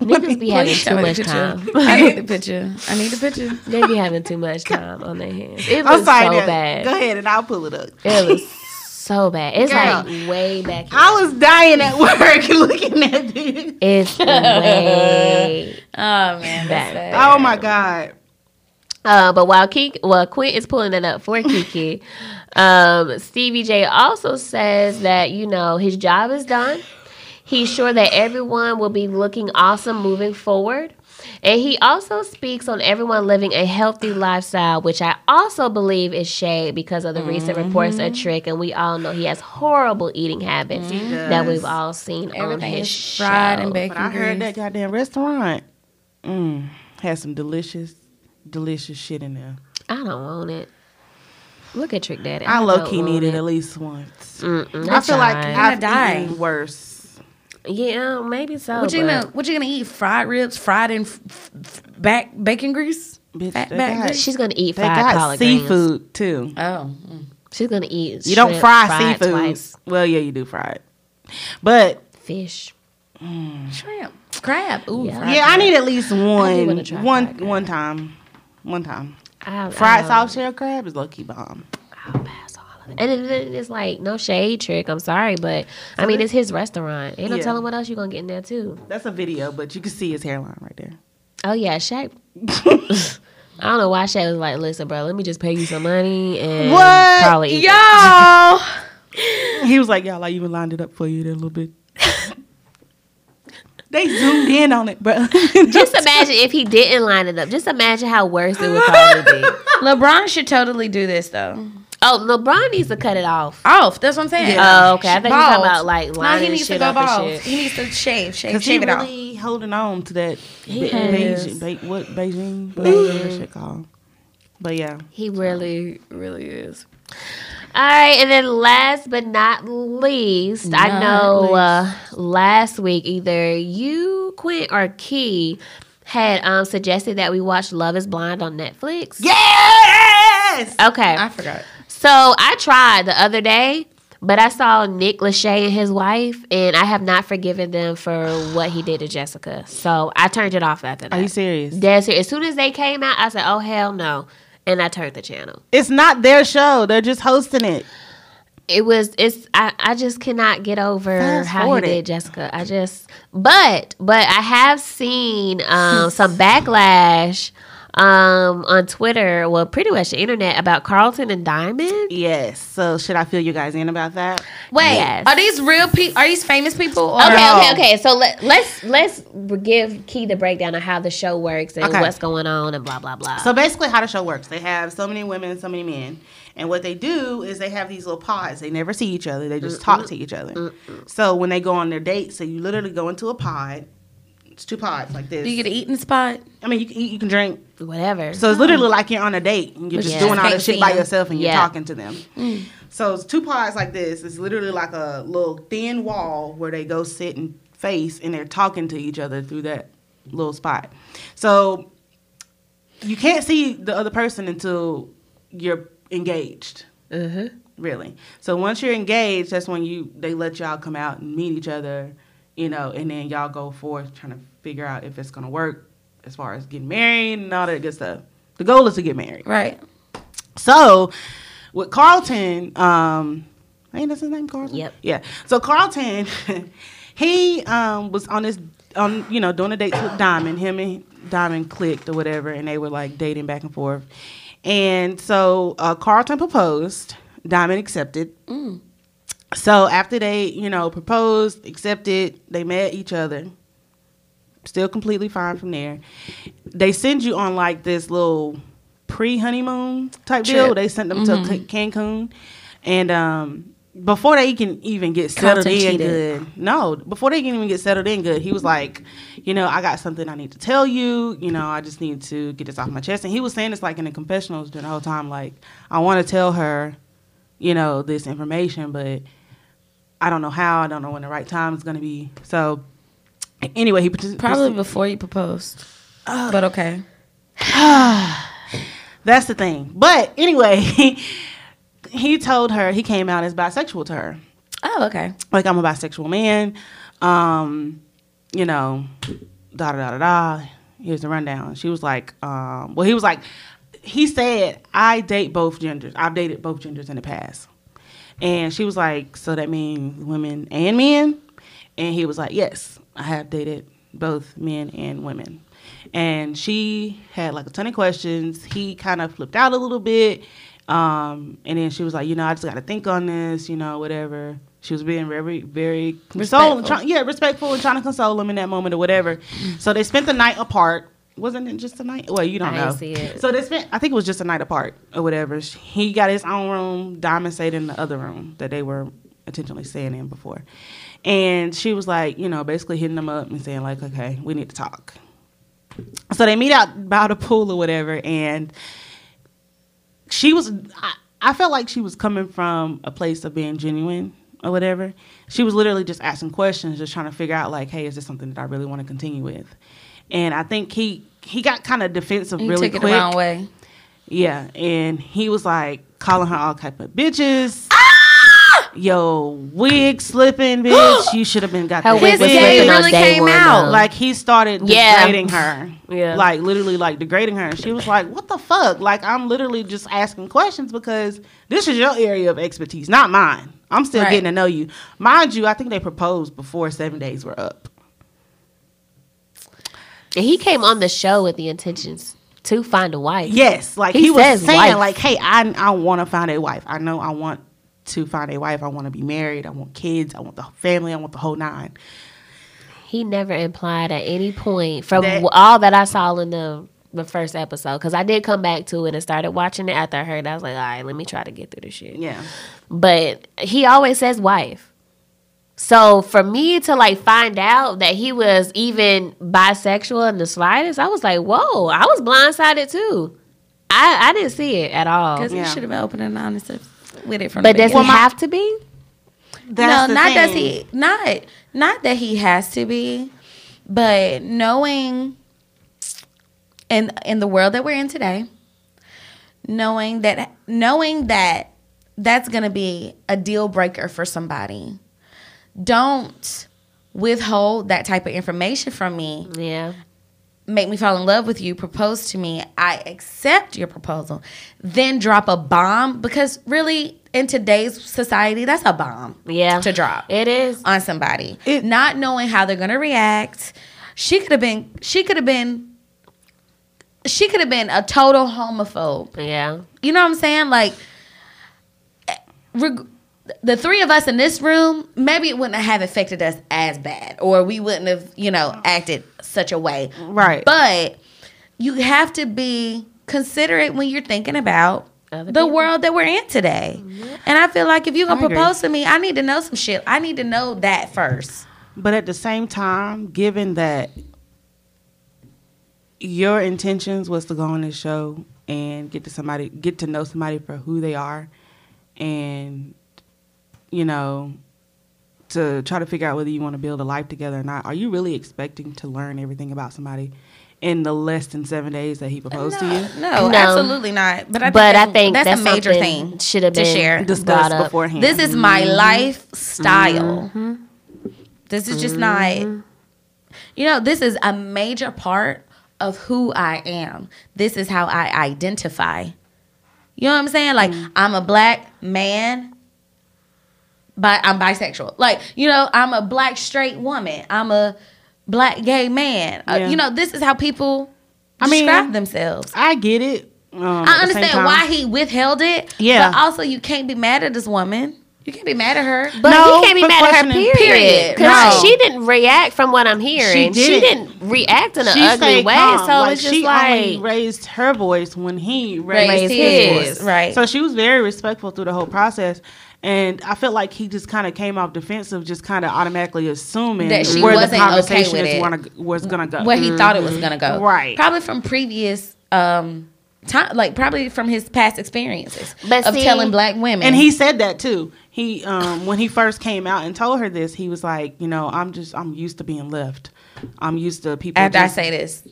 Niggas be having too show me the much time. I need the picture. I need the picture. they be having too much time on their hands. It I'm was sorry. so Dad. bad. Go ahead and I'll pull it up. It was so bad. It's Girl. like way back. Here. I was dying at work looking at this. It's way. Oh man, Bad. that's. Oh my God. Uh, but while Kiki, well, Quint is pulling it up for Kiki, um, Stevie J also says that you know his job is done. He's sure that everyone will be looking awesome moving forward. And he also speaks on everyone living a healthy lifestyle, which I also believe is shade because of the recent reports of Trick. And we all know he has horrible eating habits that we've all seen Everything on his is fried show. and But I heard that goddamn restaurant mm, had some delicious, delicious shit in there. I don't want it. Look at Trick Daddy. I don't low key want need it it. at least once. Mm-mm, I feel like. I've die. eaten worse. Yeah, maybe so. What you but- gonna What you gonna eat? Fried ribs, fried in f- f- f- back bacon grease. Bitch, Fat they back got- grease? She's gonna eat They fried got collard greens. seafood too. Oh, mm. She's gonna eat. You don't fry seafood. Twice. Well, yeah, you do fry it. But Fish. shrimp, crab. Ooh, Yeah. fried yeah, I need at least wanna one, try one, fried crab. one time, one time. I, Fried soft shell crab is low key bomb. I'll pass all of it. And it, it- it's like no shade trick. I'm sorry, but I mean it's his restaurant. Ain't no Yeah. telling what else you're gonna get in there too. That's a video, but you can see his hairline right there. Oh yeah, Shaq. I don't know why Shaq was like, listen, bro, let me just pay you some money and What? probably eat Y'all. He was like, "Y'all, I even lined it up for you there a little bit." They zoomed in on it, bro. Just imagine if he didn't line it up. Just imagine how worse it would probably be. LeBron should totally do this though. Oh, LeBron needs to cut it off. Off. That's what I'm saying. Oh, okay. I think you're talking about like No, lining he needs to go up and bald. He needs to shave, shave, Cause he shave it off. really holding on to that He Be- has. Beijing, Be- what Beijing, Beijing, that shit called. But yeah, He really, really is. All right, and then last but not least, I Not know uh, last week either you, Quint, or Key had um, suggested that we watch Love Is Blind on Netflix. yes. Okay. I forgot. So I tried the other day, but I saw Nick Lachey and his wife, and I have not forgiven them for what he did to Jessica. So I turned it off after that. Are you serious? Dead serious. As soon as they came out, I said, "Oh hell no," and I turned the channel. It's not their show. They're just hosting it. It was. It's. I. I just cannot get over Fast how he did Jessica. I just. But but I have seen um, some backlash um, on Twitter. Well, pretty much the internet about Carlton and Diamond. Yes. So should I fill you guys in about that? Wait, Yes. are these real people? Are these famous people? Or Okay, No. okay, okay. So let, let's let's give Key the breakdown of how the show works and Okay. what's going on and blah blah blah. So basically, how the show works, they have so many women, so many men, and what they do is they have these little pods. They never see each other. They just talk to each other. So when they go on their dates, so you literally go into a pod. It's two pods like this. Do you get an eating spot? I mean, you can eat, you can drink. Whatever. So it's literally like you're on a date and you're just Yeah. doing all this shit by yourself and you're talking to them. So it's two pods like this. It's literally like a little thin wall where they go sit and face and they're talking to each other through that little spot. So you can't see the other person until you're engaged. hmm Really. So once you're engaged, that's when you they let y'all come out and meet each other, you know, and then y'all go forth trying to figure out if it's gonna work as far as getting married and all that good stuff. The goal is to get married. Right. So with Carlton, um, ain't that's his name, Carlton? Yep. Yeah. So Carlton, he um was on this on you know doing a date with Diamond. Him and Diamond clicked or whatever, and they were like dating back and forth. And so uh, Carlton proposed. Diamond accepted. So after they, you know, proposed, accepted, they met each other. Still completely fine from there. They send you on like this little pre honeymoon type deal. They sent them to Cancun, and um, before they can even get settled Carlton in cheated. good, no, before they can even get settled in good, he was like, you know, I got something I need to tell you. You know, I just need to get this off my chest. And he was saying this like in the confessionals during the whole time, like, I want to tell her, you know, this information, but I don't know how. I don't know when the right time is going to be. So, anyway, he partic- Probably before you proposed. but okay. That's the thing. But anyway, he told her he came out as bisexual to her. Oh, okay. Like I'm a bisexual man. Um, you know, da da da da da. Here's the rundown. She was like, um, well, he was like, he said, I date both genders. I've dated both genders in the past. And she was like, so that means women and men? And he was like, yes, I have dated both men and women. And she had like a ton of questions. He kind of flipped out a little bit. Um, and then she was like, you know, I just got to think on this, you know, whatever. She was being very, very consoling, yeah, respectful and trying to console him in that moment or whatever. So they spent the night apart. Wasn't it just a night? Well, you don't I know. didn't see it. So they spent. I think it was just a night apart or whatever. He got his own room. Diamond stayed in the other room that they were intentionally staying in before. And she was like, you know, basically hitting them up and saying like, okay, we need to talk. So they meet out by the pool or whatever, and she was. I, I felt like she was coming from a place of being genuine or whatever. She was literally just asking questions, just trying to figure out like, hey, is this something that I really want to continue with? And I think he he got kind of defensive You really took quick. it the wrong way. Yeah, and he was like calling her all type of bitches. Ah! Yo, wig slipping, bitch. you should have been got Her that wig His was slipping really came one, out. though. Like he started Yeah. degrading her. Yeah. Like literally like degrading her. And she was like, What the fuck? Like I'm literally just asking questions because this is your area of expertise, not mine. I'm still Right. getting to know you. Mind you, I think they proposed before seven days were up. And he came on the show with the intentions to find a wife. Yes, like He he, was saying, wife. like, hey, I I want to find a wife. I know I want to find a wife. I want to be married. I want kids. I want the family. I want the whole nine. He never implied at any point from That- all that I saw in the the first episode because I did come back to it and started watching it after I heard. it. I was like, all right, let me try to get through this shit. Yeah, But he always says wife. So for me to like find out that he was even bisexual in the slightest, I was like, whoa! I was blindsided too. I I didn't see it at all. Because Yeah. he should have been open and honest with it from But the does beginning. he have to be? That's no, the not does he. Not not that he has to be, but knowing in in the world that we're in today, knowing that knowing that that's gonna be a deal breaker for somebody. Don't withhold that type of information from me. Yeah. Make me fall in love with you, propose to me. I accept your proposal. Then drop a bomb because really in today's society that's a bomb Yeah. to drop It is. on somebody, It- not knowing how they're gonna react. She could have been. She could have been. She could have been a total homophobe. Yeah. You know what I'm saying? Like, eh, reg- the three of us in this room, maybe it wouldn't have affected us as bad, or we wouldn't have, you know, acted such a way. Right. But you have to be considerate when you're thinking about the people. world that we're in today. And I feel like if you're gonna propose to me, I need to know some shit. I need to know that first. But at the same time, given that your intentions was to go on this show and get to somebody, get to know somebody for who they are, and you know, to try to figure out whether you want to build a life together or not. Are you really expecting to learn everything about somebody in the less than seven days that he proposed to you? No, No. absolutely not. But I think but that's, I think that's, that's, a major thing should have been to been share. brought Discussed beforehand. This is my Mm-hmm. lifestyle. This is just not, Mm-hmm. you know, this is a major part of who I am. This is how I identify. You know what I'm saying? Like, Mm-hmm. I'm a black man, but I'm bisexual. Like, you know, I'm a black straight woman. I'm a black gay man. Uh, you know, this is how people I mean, describe themselves. I get it. Um, I at the same understand time- why he withheld it. Yeah. But also, you can't be mad at this woman. You can't be mad at her. But No, he can't be for mad at her, questioning- period. Period. Because No. she didn't react from what I'm hearing. She didn't. didn't, react in an She ugly way. calm. So like, it's just like. she only like, raised her voice when he raised, Raised his, his, voice. right. So she was very respectful through the whole process. And I felt like he just kind of came off defensive, just kind of automatically assuming That she where wasn't okay conversation with is it. wanna, was going to go. where he thought it was gonna go. Right. Probably from previous um time like probably from his past experiences But of see- telling black women. And he said that too. He um when he first came out and told her this, he was like, you know, I'm just I'm used to being left. I'm used to people. after just, I say this.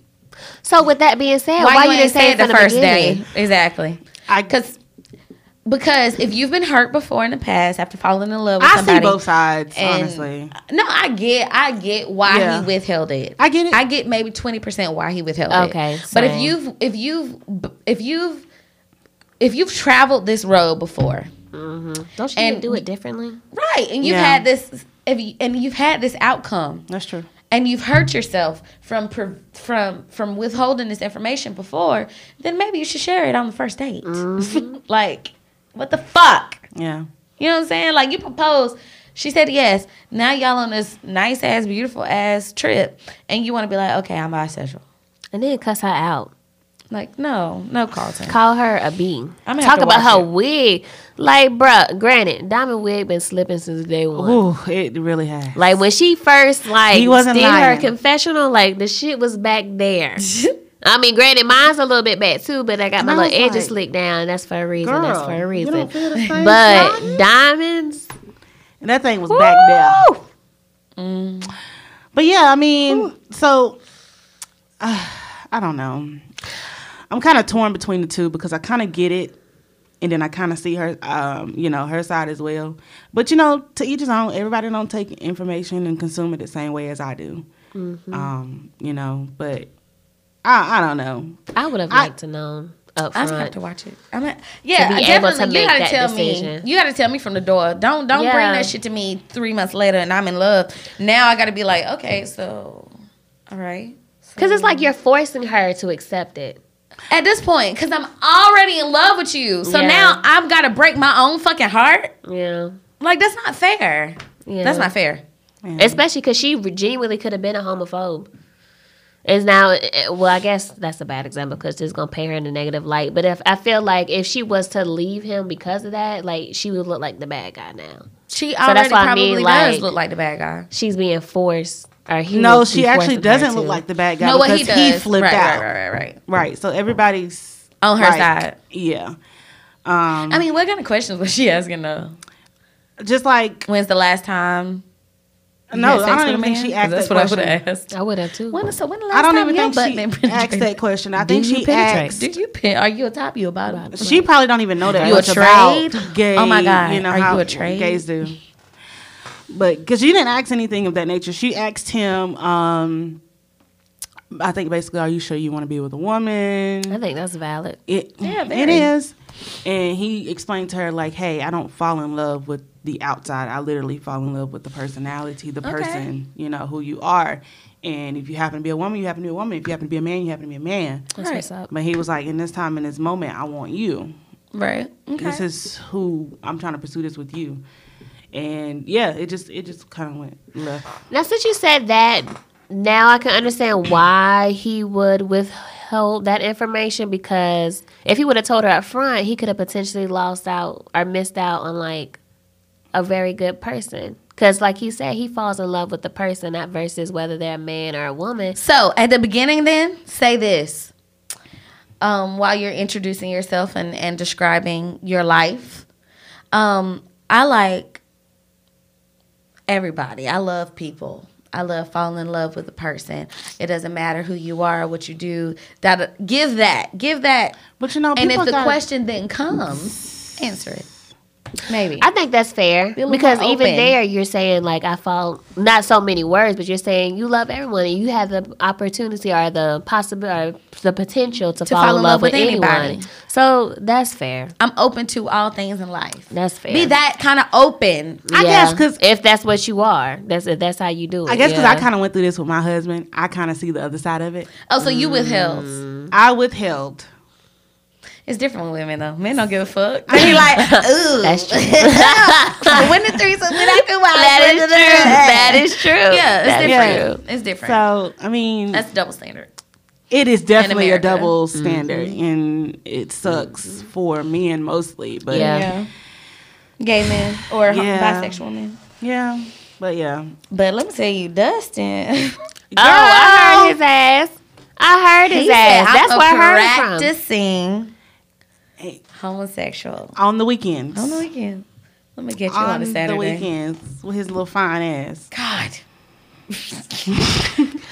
so with that being said, Why, why, you you didn't didn't say it the the first beginning? day? Exactly. I Because because if you've been hurt before in the past after falling in love with I somebody, I see both sides, and- honestly. No, I get, I get why Yeah. he withheld it. I get it. I get maybe twenty percent why he withheld Okay, it. Okay, but if you've, if you've, if you've, if you've traveled this road before, mm-hmm. Don't you And- do it differently? right, and you've Yeah. had this, if you, and you've had this outcome, That's true. and you've hurt yourself from from from withholding this information before, then maybe you should share it on the first date. Mm-hmm. like, what the fuck? Yeah. You know what I'm saying? Like you propose, she said yes. Now y'all on this nice ass, beautiful ass trip, and you want to be like, okay, I'm bisexual. And then cuss her out. Like, no, no, Carlton. Call her a B. I'ma Talk about her it. wig. Like, bruh, granted, Diamond wig been slipping since day one. Ooh, it really has. Like when she first like He wasn't did her confessional, like the shit was back there. I mean, granted, mine's a little bit back too, but I got my little edges like, slicked down. That's for a reason. that's for a reason. don't feel the same But diamonds, And that thing was back there. But yeah, I mean, so uh, I don't know. I'm kind of torn between the two because I kind of get it, and then I kind of see her, um, you know, her side as well. But you know, to each his own. Everybody don't take information and consume it the same way as I do. Um, you know, but I, I don't know. I would have I- liked to know up I have to watch it. I'm a, yeah, To be I able to definitely. you gotta tell decision. me. You gotta tell me from the door. Don't don't bring that shit to me three months later, and I'm in love. Now I gotta be like, okay, so, all right. Because it's like you're forcing her to accept it. At this point, because I'm already in love with you, so Yeah. now I've got to break my own fucking heart. Yeah. Like that's not fair. Yeah. That's not fair. Especially because she genuinely could have been a homophobe. Is now, well, I guess that's a bad example because it's gonna paint her in a negative light. But if I feel like if she was to leave him because of that, like she would look like the bad guy now. She that's already what I probably mean, does like- look like the bad guy. She's being forced, or he No, she actually doesn't look like the bad guy No, what because he he, does. flipped right, out. Right, right, right, right. Right. So everybody's On her like, side. Yeah. Um, I mean, what kind of questions was she asking though? just like When's the last time? You no, I don't even think man? she 'Cause asked That's that what I would question. have asked. I would have too. When, so when the last I don't time even your think butt she been asked that question. I think you she penetrate? asked. Do you pen? Are you a top? You a bottom? She probably don't even know that You a much trade? gay. Oh my God. You know Are you how a trade? gays do. But because she didn't ask anything of that nature, she asked him. um I think basically, are you sure you want to be with a woman? I think that's valid. It, Yeah, it very. is. And he explained to her like, "Hey, I don't fall in love with the outside. I literally fall in love with the personality, the Okay. person, you know, who you are. And if you happen to be a woman, you happen to be a woman. If you happen to be a man, you happen to be a man." That's Right. what's up. But he was like, "In this time, in this moment, I want you. Right. Okay. This is who I'm trying to pursue this with you." And yeah, it just it just kind of went left. Now, since you said that, now I can understand why he would withhold that information because if he would have told her up front, he could have potentially lost out or missed out on like a very good person. Because, like he said, he falls in love with the person, not versus whether they're a man or a woman. So at the beginning, then say this um, while you're introducing yourself and, and describing your life. Um, I like everybody. I love people. I love falling in love with a person. It doesn't matter who you are, what you do. That give that, give that. But you know, And if the got- question then comes, answer it. Maybe. I think that's fair Be a little because even open. there, you're saying like I fall not so many words, but you're saying you love everyone and you have the opportunity or the possibility, or the potential to, fall, in love with, anyone. anybody. So that's fair. I'm open to all things in life. That's fair. Be that kind of open. I guess because if that's what you are, that's if that's how you do it. I guess because yeah. I kind of went through this with my husband. I kind of see the other side of it. Oh, so you Mm. withheld. I withheld. It's different with women though. Men don't give a fuck. I be like, ooh. That's true. when the threesome, when I come out. that is true. That is true. Yeah, it's That is different. true. It's different. So I mean, That's double standard. it is definitely a double mm-hmm. standard, mm-hmm. and it sucks mm-hmm. for men mostly. But Yeah. yeah, Gay men or Yeah. bisexual men. Yeah, but yeah. But let me tell you, Dustin. Oh, I heard oh. his ass. I heard his he ass. said, That's I'm where I heard it from. practicing Hey. homosexual. On the weekends. On the weekend. Let me get you on, a Saturday. On the weekends with his little fine ass. God.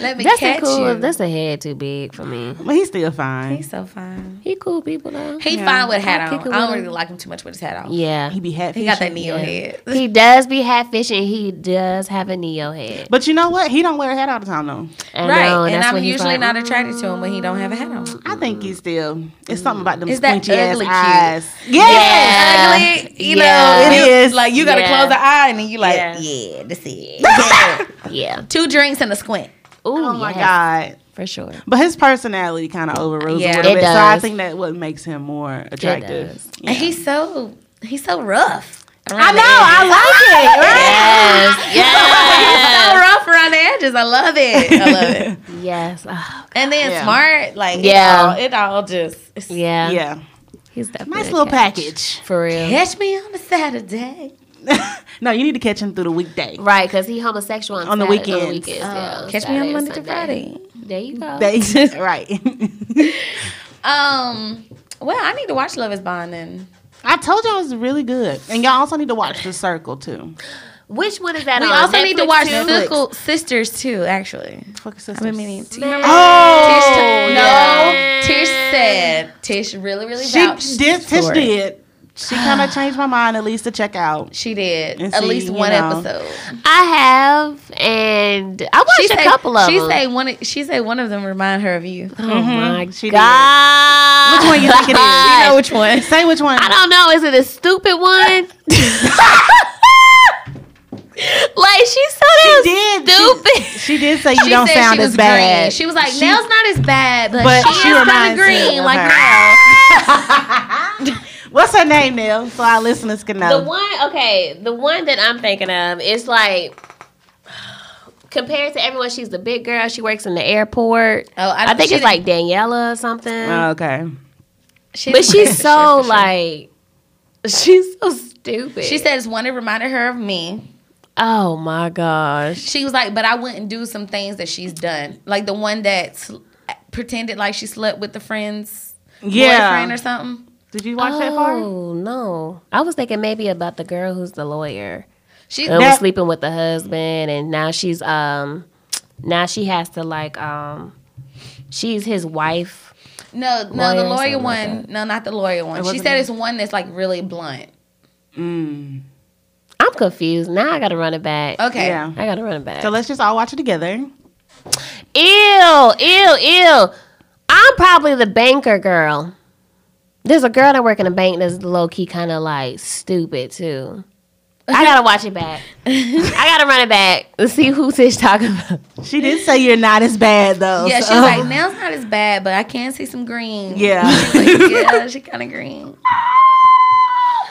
Let me That's a cool. you. That's a head too big for me. But he's still fine. He's so fine. He cool people though. He Yeah. fine with a hat on. I don't really like him too much with his hat on. Yeah. he be happy. He got that neo Yeah. head. He does be hatfishing. He does have a neo head. But you know what? He don't wear a hat all the time though. I right. know, and I'm usually like, not attracted to him when he don't have a hat on. I think he's still. It's something about them Is that squinchy ass ugly cute? eyes. Yeah. Ugly, you Yeah. know, It you- is. Like you gotta Yeah. close the eye and then you like, Yeah. yeah, this it. Yeah. Two drinks and a squint. Ooh, Oh my yes, god. For sure. But his personality kind of overrules Yeah. a little It bit. So I think that what makes him more attractive. does. Yeah. And he's so he's so rough. I know. I like it. Yes. Yes. so rough around the edges. I love it. I love it. yes. Oh, And then Yeah. smart, like Yeah. it all, it all just yeah. Yeah. He's definitely Nice a little catch. package. For real. Catch me on a Saturday. no, you need to catch him through the weekday. Right, because he homosexual on, On the Saturday- weekends. yeah, Catch me on Monday to Friday. There you go. They- right. Um. Well, I need to watch Love Is Blind then. I told y'all it's really good, and y'all also need to watch The Circle too. Which one is that We on? also need to watch too? Netflix. Sickle Sisters too. Actually, Fuck I've sisters. been meaning to. Man. Tish, Oh no, Tish said Tish really, really She did. Tish for it. did. She kind of changed my mind at least to check out. She did at see, least one know. episode. I have, and I watched She a said, couple of she them. say one. She said one of them remind her of you. oh my Mm-hmm. She did. god! Which one you think it is? You know which one? Say which one. I don't know. Is it a stupid one? like she's so damn did. stupid. She did say you She don't sound as bad. green. She was like, She- Nell's not as bad, but, But she, she is kind reminds of green, of like her. Nell. What's her name, Neil? So our listeners can know. The one, okay, the one that I'm thinking of is like compared to everyone. She's the big girl. She works in the airport. Oh, I, think it's like Daniela or something. Oh, okay. She but she's so sure, for sure. like, she's so stupid. She says one that reminded her of me. "Oh my gosh." She was like, but I wouldn't do some things that she's done, like the one that sl- pretended like she slept with the friend's Yeah. boyfriend or something. Did you watch that part? Oh no! I was thinking maybe about the girl who's the lawyer. She and was sleeping with the husband and now she's um now she has to like um she's his wife no, no, the lawyer something like one. no, not the lawyer one. She said it? it's one that's like really blunt. Mm. i'm confused now i gotta run it back Okay. Yeah. i gotta run it back So let's just all watch it together. ew ew ew i'm probably the banker girl there's a girl that work in a bank that's low-key kind of like stupid too I gotta watch it back. I gotta run it back. Let's see who Tish talking about. She did say you're not as bad though. Yeah, she's so- like, Nell's not as bad, but I can see some green. Yeah. She's like, yeah, she kind of green.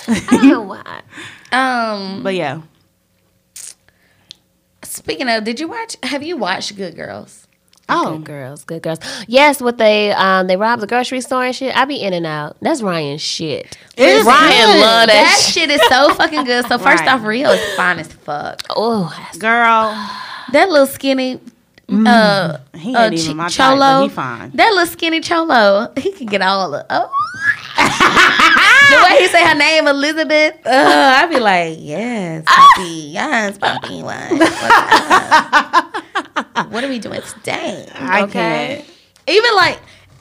I don't know why. Um, But yeah. speaking of, did you watch? Have you watched Good Girls? Oh, Good girls, good girls. Yes, what they um they robbed the grocery store and shit. I be in and out. That's Ryan shit. It's Ryan good. love that, That shit. shit is so fucking good. So first Right. off, Rio is fine as fuck. Oh, girl. That little skinny uh, He uh even Ch- my type, cholo. but he fine. That little skinny cholo, he can get all the oh. the way he say her name, Elizabeth, uh, I be like, yes, papi, yes, papi, what? What, what are we doing today? I okay. Even like,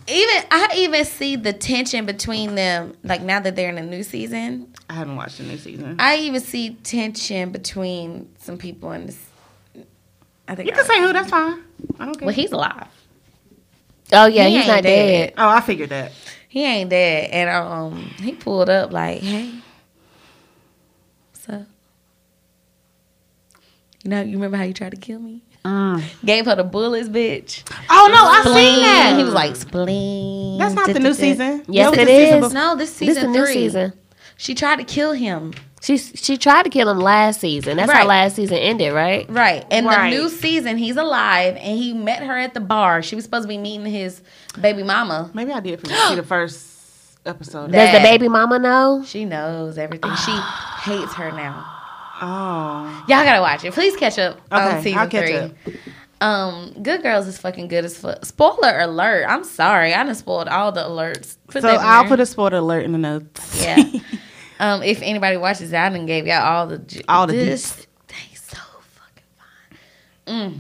even I even see the tension between them. Like now that they're in a new season, I haven't watched the new season. I even see tension between some people in this. I think You can say who. That's fine. I don't care. well, he's alive. oh yeah, He he's not dead. dead. oh, I figured that. He ain't dead, and um, he pulled up like, "Hey, what's up?" You know, you remember how you tried to kill me? Gave her the bullets, bitch. Oh no, I Spleen. seen that. He was like, "Spleen." That's not the new season. Yes, That was it season No, this This season the new three. season. She tried to kill him. She she tried to kill him last season. That's how last season ended, right? Right. And Right. the new season, he's alive, and he met her at the bar. She was supposed to be meeting his baby mama. Maybe I did forget- see the first episode. That- Does the baby mama know? She knows everything. She hates her now. oh, Y'all gotta watch it. Please catch up Okay, on season I'll catch three. up. Um, Good Girls is fucking good as fuck. Spoiler alert! I'm sorry, I done spoiled all the alerts. Put so I'll put a spoiler alert in the notes. yeah. um, if anybody watches it, I done gave y'all all the j- All the this. He's so fucking fine. Mm.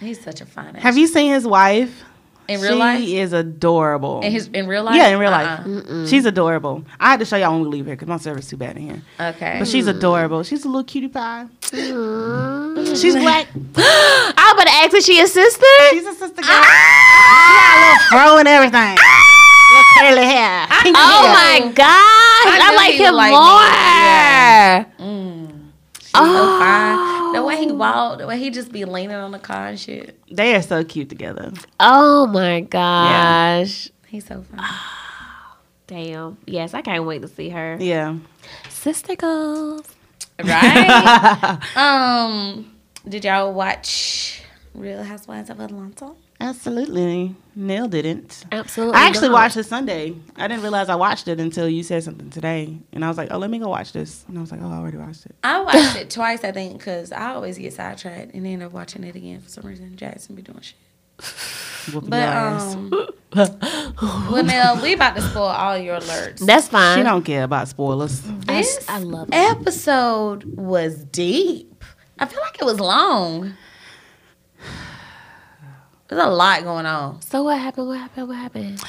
He's such a fine. Have you seen his wife? in real she life? is adorable. In his in real life? yeah, in real life, Uh-uh. she's adorable. I had to show y'all when we leave here because my service too bad in here. Okay. But she's adorable. She's a little cutie pie. She's black. I was about to ask if she a sister. She's a sister girl. She got a little fro and everything. little curly hair. Pink Oh hair. my gosh, I, knew like him like me. more. Mm. She's so fine. The way he walked, the way he just be leaning on the car and shit. They are so cute together. Oh my gosh. He's so fine. Damn. Yes, I can't wait to see her. Yeah. Sister girls. Right? um, did y'all watch Real Housewives of Atlanta? Absolutely. Neil didn't. Absolutely. I actually not. watched it Sunday. I didn't realize I watched it until you said something today. And I was like, oh, let me go watch this. And I was like, oh, I already watched it. I watched it twice, I think, because I always get sidetracked and end up watching it again for some reason. Jackson be doing shit. Whooping But your ass. um, well, Nell, we about to spoil all your alerts. That's fine. she don't care about spoilers. I, This I love it. episode was deep. I feel like it was long. There's a lot going on. So what happened? What happened? What happened?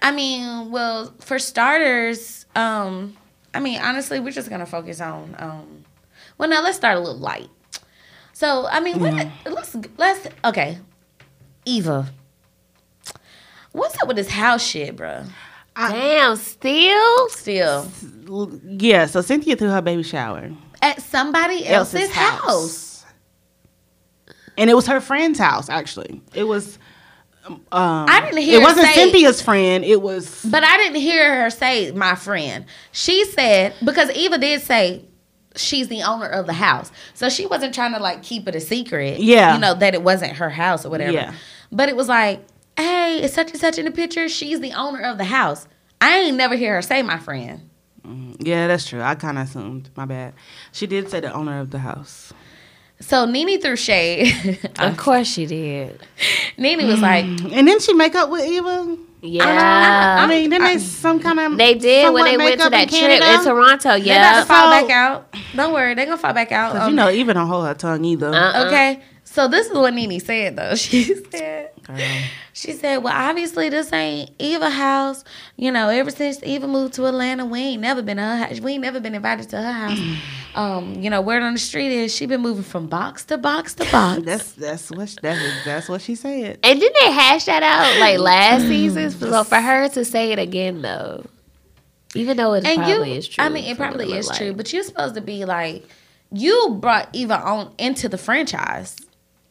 I mean, well, for starters, um, I mean, honestly, we're just gonna focus on. Um, well, now let's start a little light. So, I mean, what, let's let's okay, Eva. What's up with this house shit, bruh? Damn, still? Still Yeah, so Cynthia threw her baby shower. at somebody else's, house. And it was her friend's house, actually. It was. Um, I didn't hear It wasn't say- Cynthia's friend. It was. But I didn't hear her say my friend. She said because Eva did say she's the owner of the house. So she wasn't trying to like keep it a secret. Yeah. You know, that it wasn't her house or whatever. Yeah. But it was like, hey, it's such and such in the picture. She's the owner of the house. I ain't never hear her say my friend. Yeah, that's true. I kind of assumed. My bad. She did say the owner of the house. So Nene threw shade. Of course she did. Nene was like, And then she make up with Eva. Yeah. I mean, didn't they some kind of. they did when they went to that trip in Toronto. Yeah, they about Yeah. to fall So- back out. Don't worry, they gonna fall back out. Because Um, you know, Eva don't hold her tongue either. Uh-uh. Okay. So this is what Nene said though. She said Girl. she said, Well, obviously this ain't Eva house. You know, ever since Eva moved to Atlanta, we ain't never been to her house. We ain't never been invited to her house. um, you know, word on the street is she been moving from box to box to box. That's that's what she, that's that's what she said. And didn't they hash that out like last season? So for her to say it again though, even though it and probably you is true. I mean it probably is like. true, but you're supposed to be like you brought Eva on into the franchise.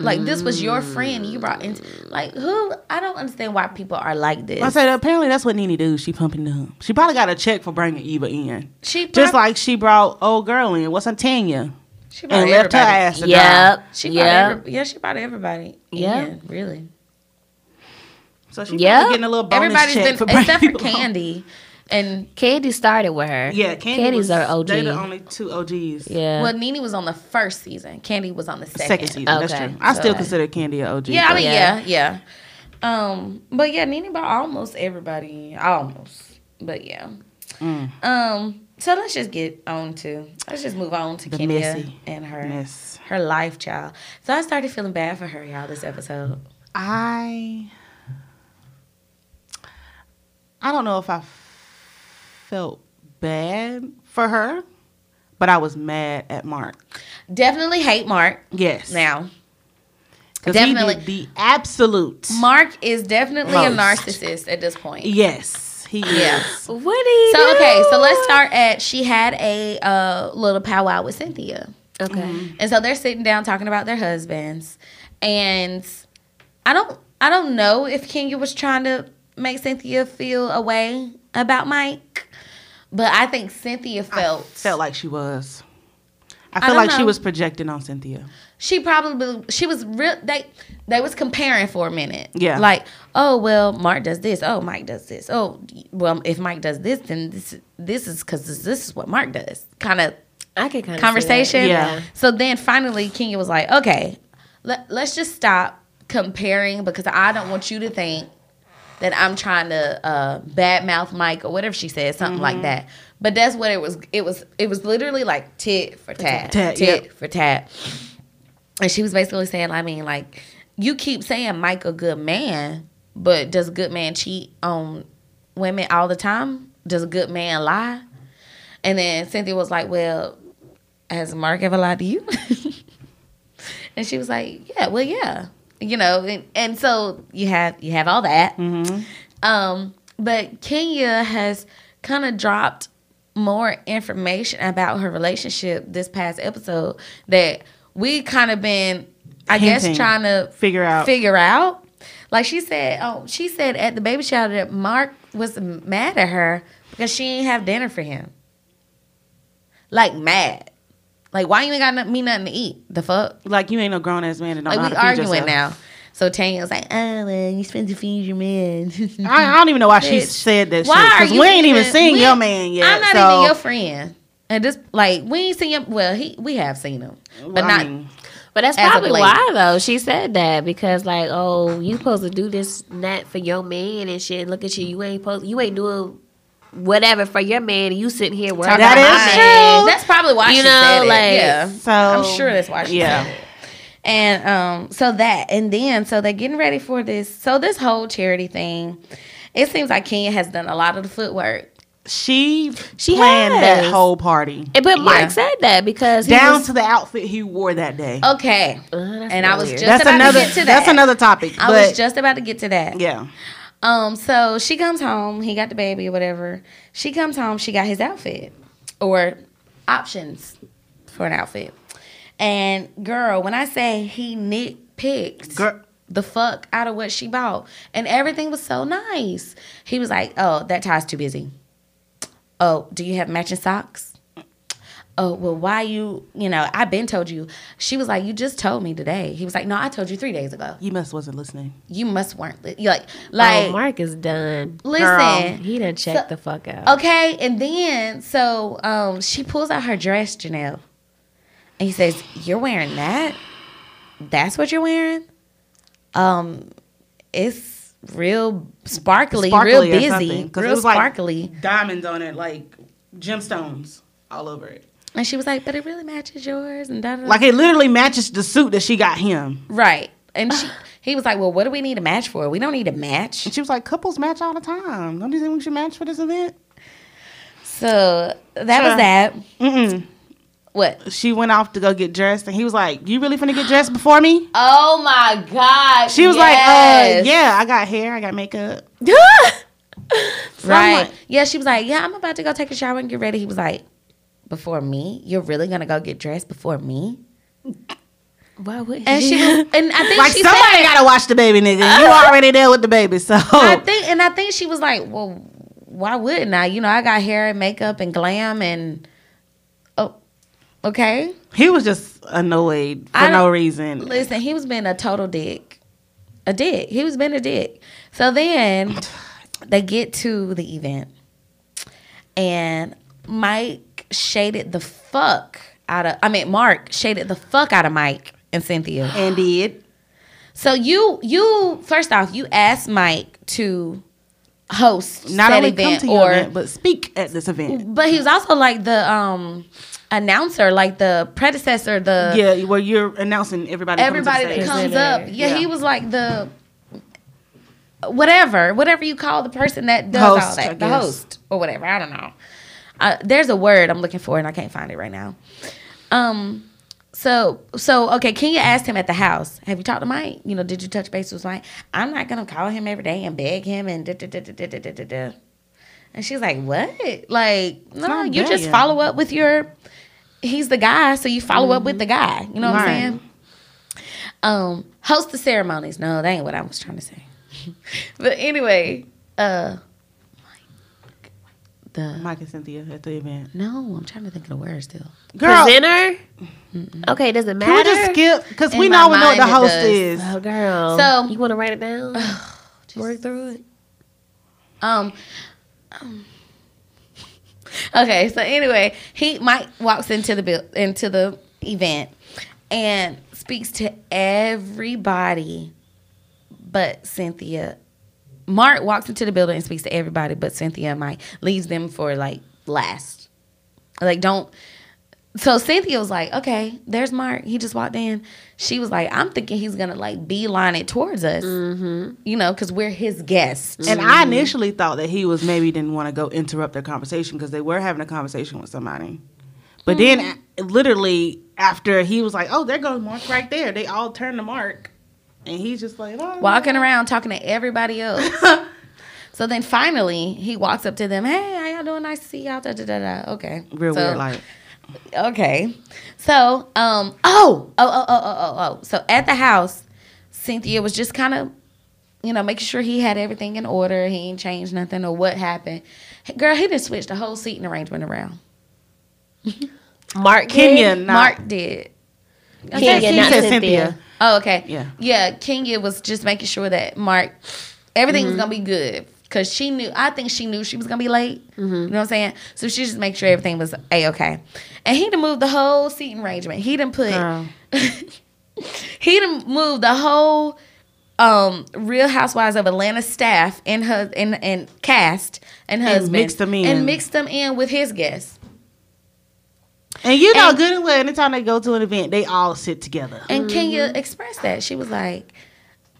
Like this was your friend mm. you brought into like who I don't understand why people are like this. I said apparently that's what Nene do. She pumping them. She probably got a check for bringing Eva in, she just like she brought old girl in. What's her Tanya? She brought and left her everybody. ass to. Yep. She brought Yep. every, yeah, she brought everybody. Yeah. Yeah, really. So she Yeah. yeah. getting a little bonus Everybody's check been for bringing except for. Kandi, and Kandi started with her. Yeah, Kandi Kandi's was, our OG. They're the only two OGs. yeah. well, Nene was on the first season. Kandi was on the second. Second season. That's Okay. true. I still So- consider Kandi an OG. Yeah, I mean, Yeah. yeah, yeah. Um, but yeah, Nene brought almost everybody, almost. But yeah. Mm. Um, so let's just get on to let's just move on to The Kenya Missy. and her Miss. her life child. So I started feeling bad for her, y'all, this episode. I I don't know if I felt bad for her, but I was mad at Mark. Definitely hate Mark Yes. now. 'Cause definitely- the absolute. Mark is definitely a narcissist at this point. yes, he Yeah. is. what do you So okay, so let's start at she had a uh, little powwow with Cynthia. Okay. Mm-hmm. And so they're sitting down talking about their husbands. And I don't I don't know if Kenya was trying to make Cynthia feel a way about Mike. But I think Cynthia felt Felt like she was. I I feel don't like she was projecting on Cynthia. she probably she was real they they was comparing for a minute. Yeah. Like, oh well, Mark does this. Oh, Mike does this. Oh, well, if Mike does this, then this this is because this, this is what Mark does. Kind of I can kind of conversation. Yeah. So then finally Kenya was like, okay, let, let's just stop comparing because I don't want you to think that I'm trying to uh, badmouth Mike or whatever she said, something like Mm-hmm. that. But that's what it was. It was. It was literally like tit for tat, tat, tit yep. for tat. And she was basically saying, I mean, like you keep saying Mike a good man, but does a good man cheat on women all the time? Does a good man lie? And then Cynthia was like, Well, has Mark ever lied to you? and she was like, Yeah, well, yeah. You know, and, and so you have you have all that. Um, but Kenya has kind of dropped more information about her relationship this past episode that we kind of been, I guess, trying to Figure out. figure out. Like she said, oh, she said at the baby shower that Mark was mad at her because she didn't have dinner for him. Like mad. Like why you ain't got no- me nothing to eat? The fuck? Like you ain't no grown ass man and don't Like know we how to feed arguing yourself. now. So Tanya was like, oh well, you spent to feed your man. I, I don't even know why she said that Why shit are because we ain't even seen we- your man yet. I'm not so, even your friend. And this, like, we ain't seen him. Well, he, we have seen him, but I not. mean, But that's probably why though. She said that because like, oh, you supposed to do this and that for your man and shit. Look at you. You ain't supposed you ain't doing whatever for your man and you sitting here worrying That about is my true. man. That's probably why You she know, said it. like, yeah, so I'm sure that's why she yeah. said it. And um, so that, and then so they're getting ready for this. So this whole charity thing, it seems like Kenya has done a lot of the footwork. She She planned that whole party Eh, But Mark Yeah. said that because he down was- to the outfit he wore that day. Okay, Uh, that's and I was weird. just that's about another. to get to that. That's another topic. I but was just about to get to that. yeah. Um, so she comes home, he got the baby or whatever. She comes home, she got his outfit or options for an outfit. And girl, when I say he nitpicked Girl, the fuck out of what she bought, and everything was so nice. He was like, "Oh, that tie's too busy." Oh, do you have matching socks? Oh, well, why you, you know, I've been told you. She was like, you just told me today. He was like, no, I told you three days ago. you must wasn't listening. You must weren't. li- you like, like, oh, Mark is done. listen. He done checked So- the fuck out. Okay, and then so um she pulls out her dress, Janelle. And he says, You're wearing that? That's what you're wearing? Um, it's real sparkly, real Sparkly or busy, something, 'cause it real was like- sparkly. Diamonds on it, like gemstones all over it. And she was like, But it really matches yours and da da da. Like it literally matches the suit that she got him. Right. And she he was like, Well, what do we need a match for? We don't need a match. And she was like, couples match all the time. Don't you think we should match for this event? So that was that. Mm-mm. What? She went off to go get dressed, and he was like, "You really finna get dressed before me?" Oh my God. She was like, "Uh, yeah, I got hair, I got makeup." So Right. like, yeah, she was like, Yeah, I'm about to go take a shower and get ready. He was like, Before me? You're really gonna go get dressed before me? Why would And she was, and I think like she somebody said, gotta watch the baby, nigga. You already there with the baby, so I think, and I think she was like, Well, why wouldn't I? You know, I got hair and makeup and glam and oh, Okay. He was just annoyed for I no reason. Listen, he was being a total dick. A dick. He was being a dick. So then they get to the event and Mike shaded the fuck out of I mean Mark shaded the fuck out of Mike and Cynthia. And did. So you you first off you asked Mike to host Not only come to or event, but speak at this event. but he was also like the um announcer, like the predecessor, the Yeah, where you're announcing everybody. coming to the everybody that comes up. Yeah, Yeah. he was like the whatever, whatever you call the person that does Host, all that, the host or whatever. I don't know. Uh, there's a word I'm looking for and I can't find it right now. Um. So so okay, Kenya asked him at the house, "Have you talked to Mike? You know, did you touch base with Mike? I'm not gonna call him every day and beg him and da da da da da da da da." da." And she's like, "What? Like, no, you just follow up with your. He's the guy, so you follow up with the guy. You know what Right. I'm saying? Um, host the ceremonies. No, that ain't what I was trying to say. but anyway, uh, the Mike and Cynthia at the event. no, I'm trying to think of the word still. Girl, Presenter. Okay, it does it matter? can we just skip? Because we my know we know what the host does. is. Oh, girl. So- you want to write it down? Work through it. Um, um, okay, so anyway, he Mike walks into the buil- into the event and speaks to everybody but Cynthia. Mark walks into the building and speaks to everybody but Cynthia and Mike. Leaves them for like last. Like don't so Cynthia was like, okay, there's Mark. He just walked in. She was like, I'm thinking he's gonna like beeline it towards us, mm-hmm. you know, because we're his guests. And I initially thought that he was maybe didn't want to go interrupt their conversation because they were having a conversation with somebody. But then, literally, after he was like, "Oh, there goes Mark right there," they all turned to Mark, and he's just like, oh, walking around talking to everybody else. so then finally he walks up to them. Hey, how y'all doing? Nice to see y'all. Da, da, da, da. Okay. real So- weird." Like, Okay. So, um, oh, oh, oh, oh, oh, oh, oh. So at the house, Cynthia was just kind of, you know, making sure he had everything in order. He ain't changed nothing or what happened. Girl, he just switched the whole seating arrangement around. Mark Kenyon. Mark did. Kenya, she not said Cynthia. Cynthia. Oh, okay. Yeah. Yeah, Kenya was just making sure that Mark, everything was gonna be good because she knew. I think she knew she was gonna be late. You know what I'm saying? So she just make sure everything was a okay. And he done moved the whole seating arrangement. He done put. Girl. he done moved the whole um Real Housewives of Atlanta staff and her and and cast and husband and mixed them in. and mixed them in with his guests. And you know, And- good and well, anytime they go to an event, they all sit together. And Kenya mm-hmm. expressed that. She was like,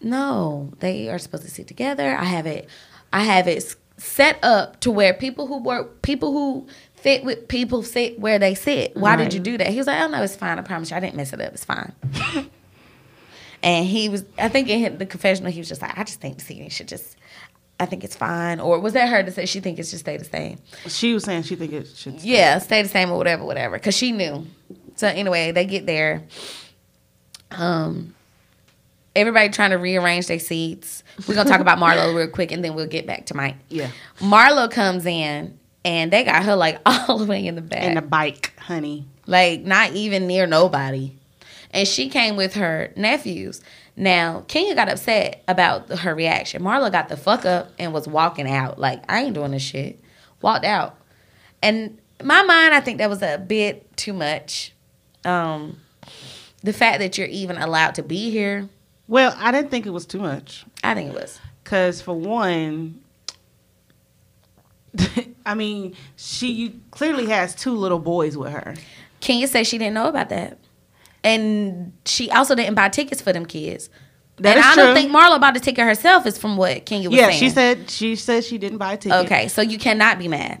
"No, they are supposed to sit together. I have it I have it set up to where people who work people who fit with people sit where they sit. Why did you do that?" He was like, "Oh no, it's fine. I promise you. I didn't mess it up. It's fine." and he was I think in the confessional he was just like, "I just think the seating should just I think it's fine." Or was that her to say she think it should stay the same? She was saying she think it should. Yeah, stay the same or whatever, whatever. Cause she knew. So anyway, they get there. Um, everybody trying to rearrange their seats. We're gonna talk about Marlo real quick, and then we'll get back to Mike. Yeah, Marlo comes in, and they got her like all the way in the back, in the bike, honey. like not even near nobody. And she came with her nephews. Now Kenya got upset about her reaction. Marla got the fuck up and was walking out. Like I ain't doing this shit. Walked out. And my mind, I think that was a bit too much. Um, the fact that you're even allowed to be here, Well, I didn't think it was too much. I think it was. Cause for one, I mean, she clearly has two little boys with her. Kenya said she didn't know about that, and she also didn't buy tickets for them kids. That and I don't think Marlo bought the ticket herself. Is from what Kenya was Yeah, saying. she said she said she didn't buy a ticket. Okay, so you cannot be mad.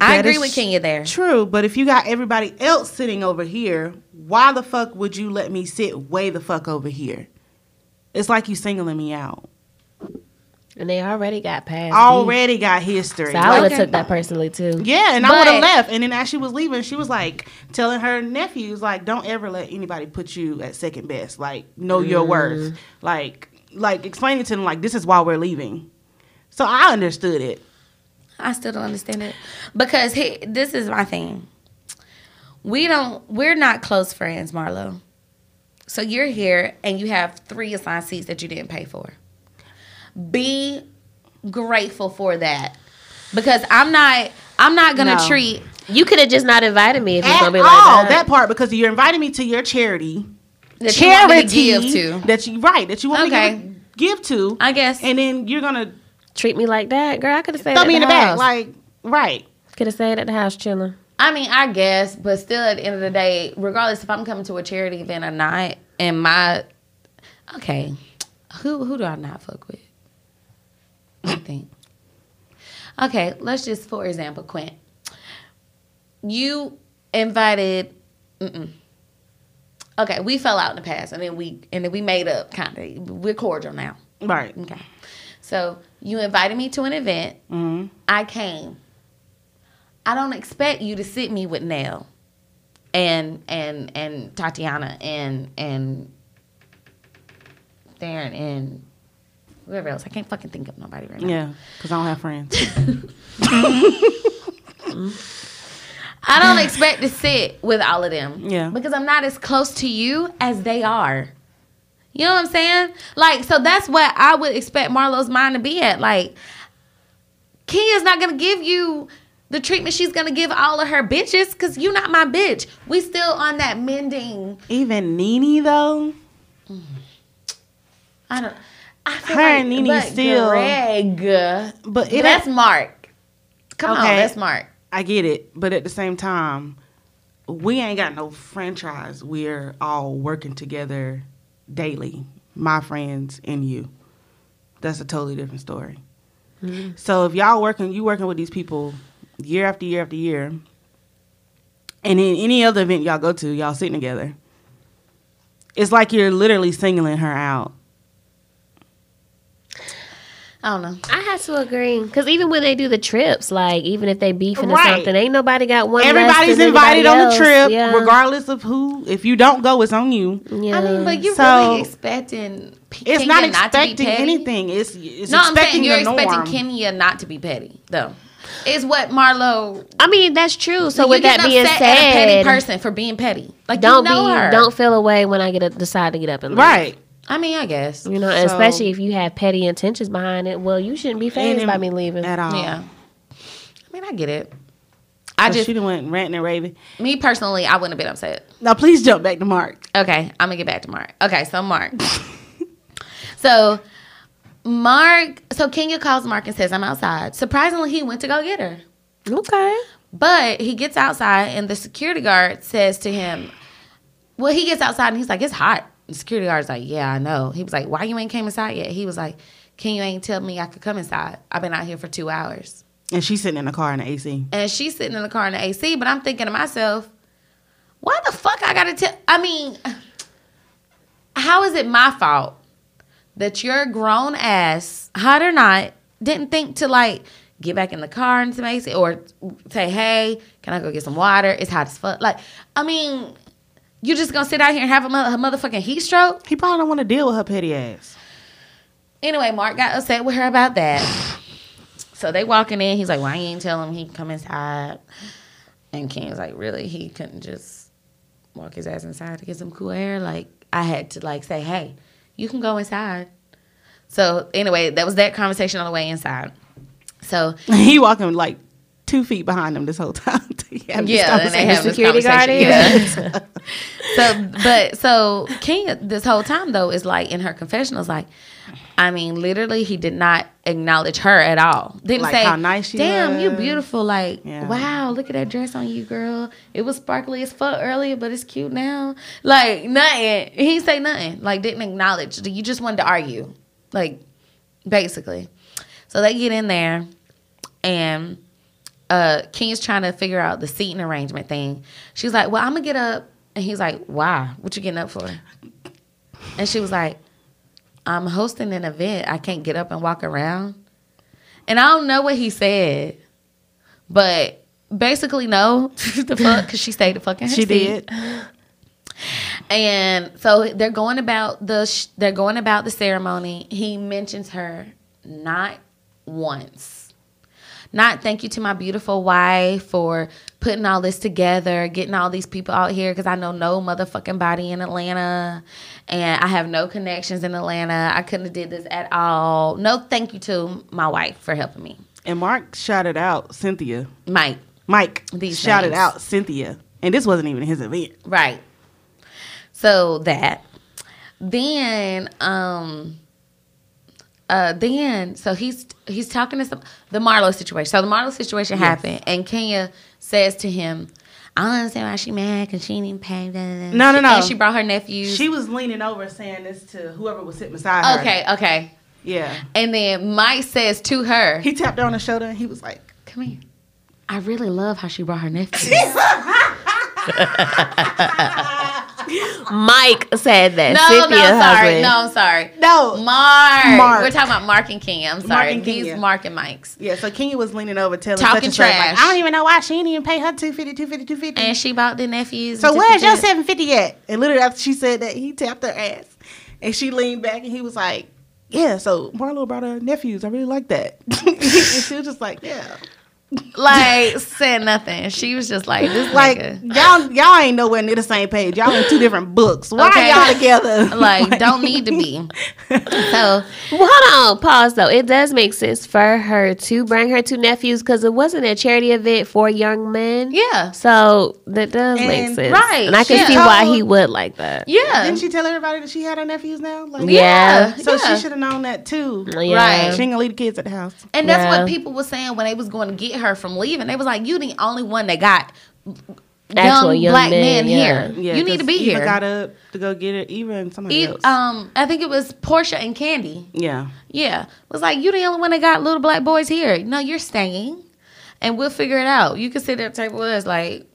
I agree with Kenya there. True, but if you got everybody else sitting over here, why the fuck would you let me sit way the fuck over here? It's like you singling me out. And they already got past. Already got history. So I would have Okay. took that personally too. Yeah, and I would have left. And then as she was leaving, she was like telling her nephews, like, don't ever let anybody put you at second best. Like, know your mm. worth. Like, like explaining to them, like, this is why we're leaving. So I understood it. I still don't understand it because he, this is my thing. we don't we're not close friends, Marlo. So you're here and you have three assigned seats that you didn't pay for. Be grateful for that. Because I'm not I'm not gonna No. treat You could have just not invited me if At gonna be all, like that. that part because you're inviting me to your charity, that you want me to charity give to. that you right that you want Okay. me to give to, I guess. and then you're gonna Treat me like that, girl. I could have said throw me in the the back, like right. could have said at the house chilling. I mean, I guess, but still, at the end of the day, regardless if I'm coming to a charity event or not, and my okay, who who do I not fuck with? I think. Okay, let's just for example, Quint. You invited. Mm-mm. Okay, we fell out in the past, and then we and then we made up. Kind of, we're cordial now. Right. Okay, so you invited me to an event. hmm I came. I don't expect you to sit me with Nell and and and Tatiana and and Darren and whoever else. I can't fucking think of nobody right now. Yeah, because I don't have friends. I don't expect to sit with all of them. Yeah. Because I'm not as close to you as they are. You know what I'm saying? Like, so that's what I would expect Marlo's mind to be at. Like, Kenya's not gonna give you the treatment she's gonna give all of her bitches because you're not my bitch. We still on that mending. Even Nene though, I don't. Her and Nene but still- Greg, but it that's Mark. Come on, that's Mark. I get it, but at the same time, we ain't got no franchise. We're all working together daily. My friends and you. That's a totally different story. Mm-hmm. So if y'all working, you working with these people year after year after year, and in any other event y'all go to, y'all sitting together. It's like you're literally singling her out. I don't know. I have to agree because even when they do the trips, like even if they beefing or Right. something, ain't nobody got one. less Everybody's than invited anybody on the trip, Yeah. regardless of who. If you don't go, it's on you. Yeah. I mean, but you're So, really expecting P- It's Kenya not to be expecting petty? anything. It's it's No, I'm expecting saying you're the expecting norm. Kenya not to be petty, though. Is what Marlo. I mean, that's true. So you with that getting being upset at a petty said, person for being petty. Like don't you know be, her. don't feel away when I get a, decide to get up and leave. right. I mean, I guess. You know, So- especially if you have petty intentions behind it. Well, you shouldn't be phased by me leaving. at all. Yeah. I mean, I get it. I just, she done went ranting and raving. me personally, I wouldn't have been upset. Now please jump back to Mark. Okay, I'm gonna get back to Mark. Okay, so Mark. so Mark, so Kenya calls Mark and says, "I'm outside." Surprisingly, he went to go get her. Okay. But he gets outside and the security guard says to him, Well, he gets outside and he's like, It's hot. The security guard's like, Yeah, I know. He was like, Why you ain't came inside yet? He was like, Can you ain't tell me I could come inside? I've been out here for two hours. And she's sitting in the car in the AC. And she's sitting in the car in the AC, but I'm thinking to myself, why the fuck I gotta tell I mean, how is it my fault that your grown ass, hot or not, didn't think to like get back in the car and some AC or say, hey, can I go get some water? It's hot as fuck. Like, I mean, you just gonna sit out here and have a, mother, a motherfucking heat stroke? He probably don't want to deal with her petty ass. Anyway, Mark got upset with her about that. So they walking in. He's like, "Why you ain't tell him he can come inside?" And Ken's like, "Really? He couldn't just walk his ass inside to get some cool air? Like I had to like say, hey, you can go inside." So anyway, that was that conversation on the way inside. So he walking like two feet behind him this whole time. yeah, and they have security guard. Yeah. so, but so King this whole time though is like in her confessionals, like, I mean, literally, he did not acknowledge her at all. Didn't Like say, how nice she "Damn, you beautiful." Like, Yeah. wow, look at that dress on you, girl. It was sparkly as fuck earlier, but it's cute now. Like nothing. He say nothing. Like didn't acknowledge. You just wanted to argue, like basically. So they get in there, and uh Kenya's trying to figure out the seating arrangement thing. She's like, Well, I'm gonna get up and he's like, Why? What you getting up for? And she was like, I'm hosting an event. I can't get up and walk around. And I don't know what he said, but basically no. the fuck, because she stayed the fuck in She seat. did. And so they're going about the sh- they're going about the ceremony. He mentions her not once. Not thank you to my beautiful wife for putting all this together, getting all these people out here because I know no motherfucking body in Atlanta and I have no connections in Atlanta. I couldn't have did this at all. No thank you to my wife for helping me. And Mark shouted out Cynthia. Mike, Mike These shouted names. out Cynthia. And this wasn't even his event. right. So that. Then um uh then so he's he's talking to some the Marlo situation. So the Marlo situation happened and Kenya says to him, I don't understand why she mad because she didn't even pay. da, da, da." No, no, She- no. And she brought her nephews. She was leaning over saying this to whoever was sitting beside her. okay, okay. Yeah. And then Mike says to her, He tapped her on the shoulder and he was like, Come here. I really love how she brought her nephews. Mike said that. no, Cynthia no, sorry. husband. No, I'm sorry. No. Mark. Mark. We're talking about Mark and Kenya. I'm sorry. and These Mark and Mike's. Yeah, so Kenya was leaning over telling Talking such and like, trash. I don't even know why she didn't even pay her 250 250 250 And she bought the nephews. So where's your 750 at? And literally after she said that, he tapped her ass. And she leaned back and he was like, Yeah, so Marlo brought her nephews. I really like that. and she was just like, Yeah. Like, said nothing. She was just like, this Like nigga. y'all y'all ain't nowhere near the same page. Y'all in two different books. Why Okay. are y'all together? Like, don't need to be. So, Well, hold on, pause though. It does make sense for her to bring her two nephews because it wasn't a charity event for young men. yeah. So that does make sense, right, And I can yeah. see why he would like that. Yeah. Didn't she tell everybody that she had her nephews now? Like, Yeah. So yeah. she should have known that too. Yeah. Right. She ain't gonna leave the kids at the house. And that's Yeah. what people were saying when they was going to get her from leaving. They was like, "You the only one that got Actual young, young black men, men, yeah. here. you need to be Eva here." got up to go get it. Even and somebody E- else. um, I think it was Porsha and Kandi. yeah. Yeah, was like, "You the only one that got little black boys here. No, you're staying, and we'll figure it out. You can sit at the table with us." Like,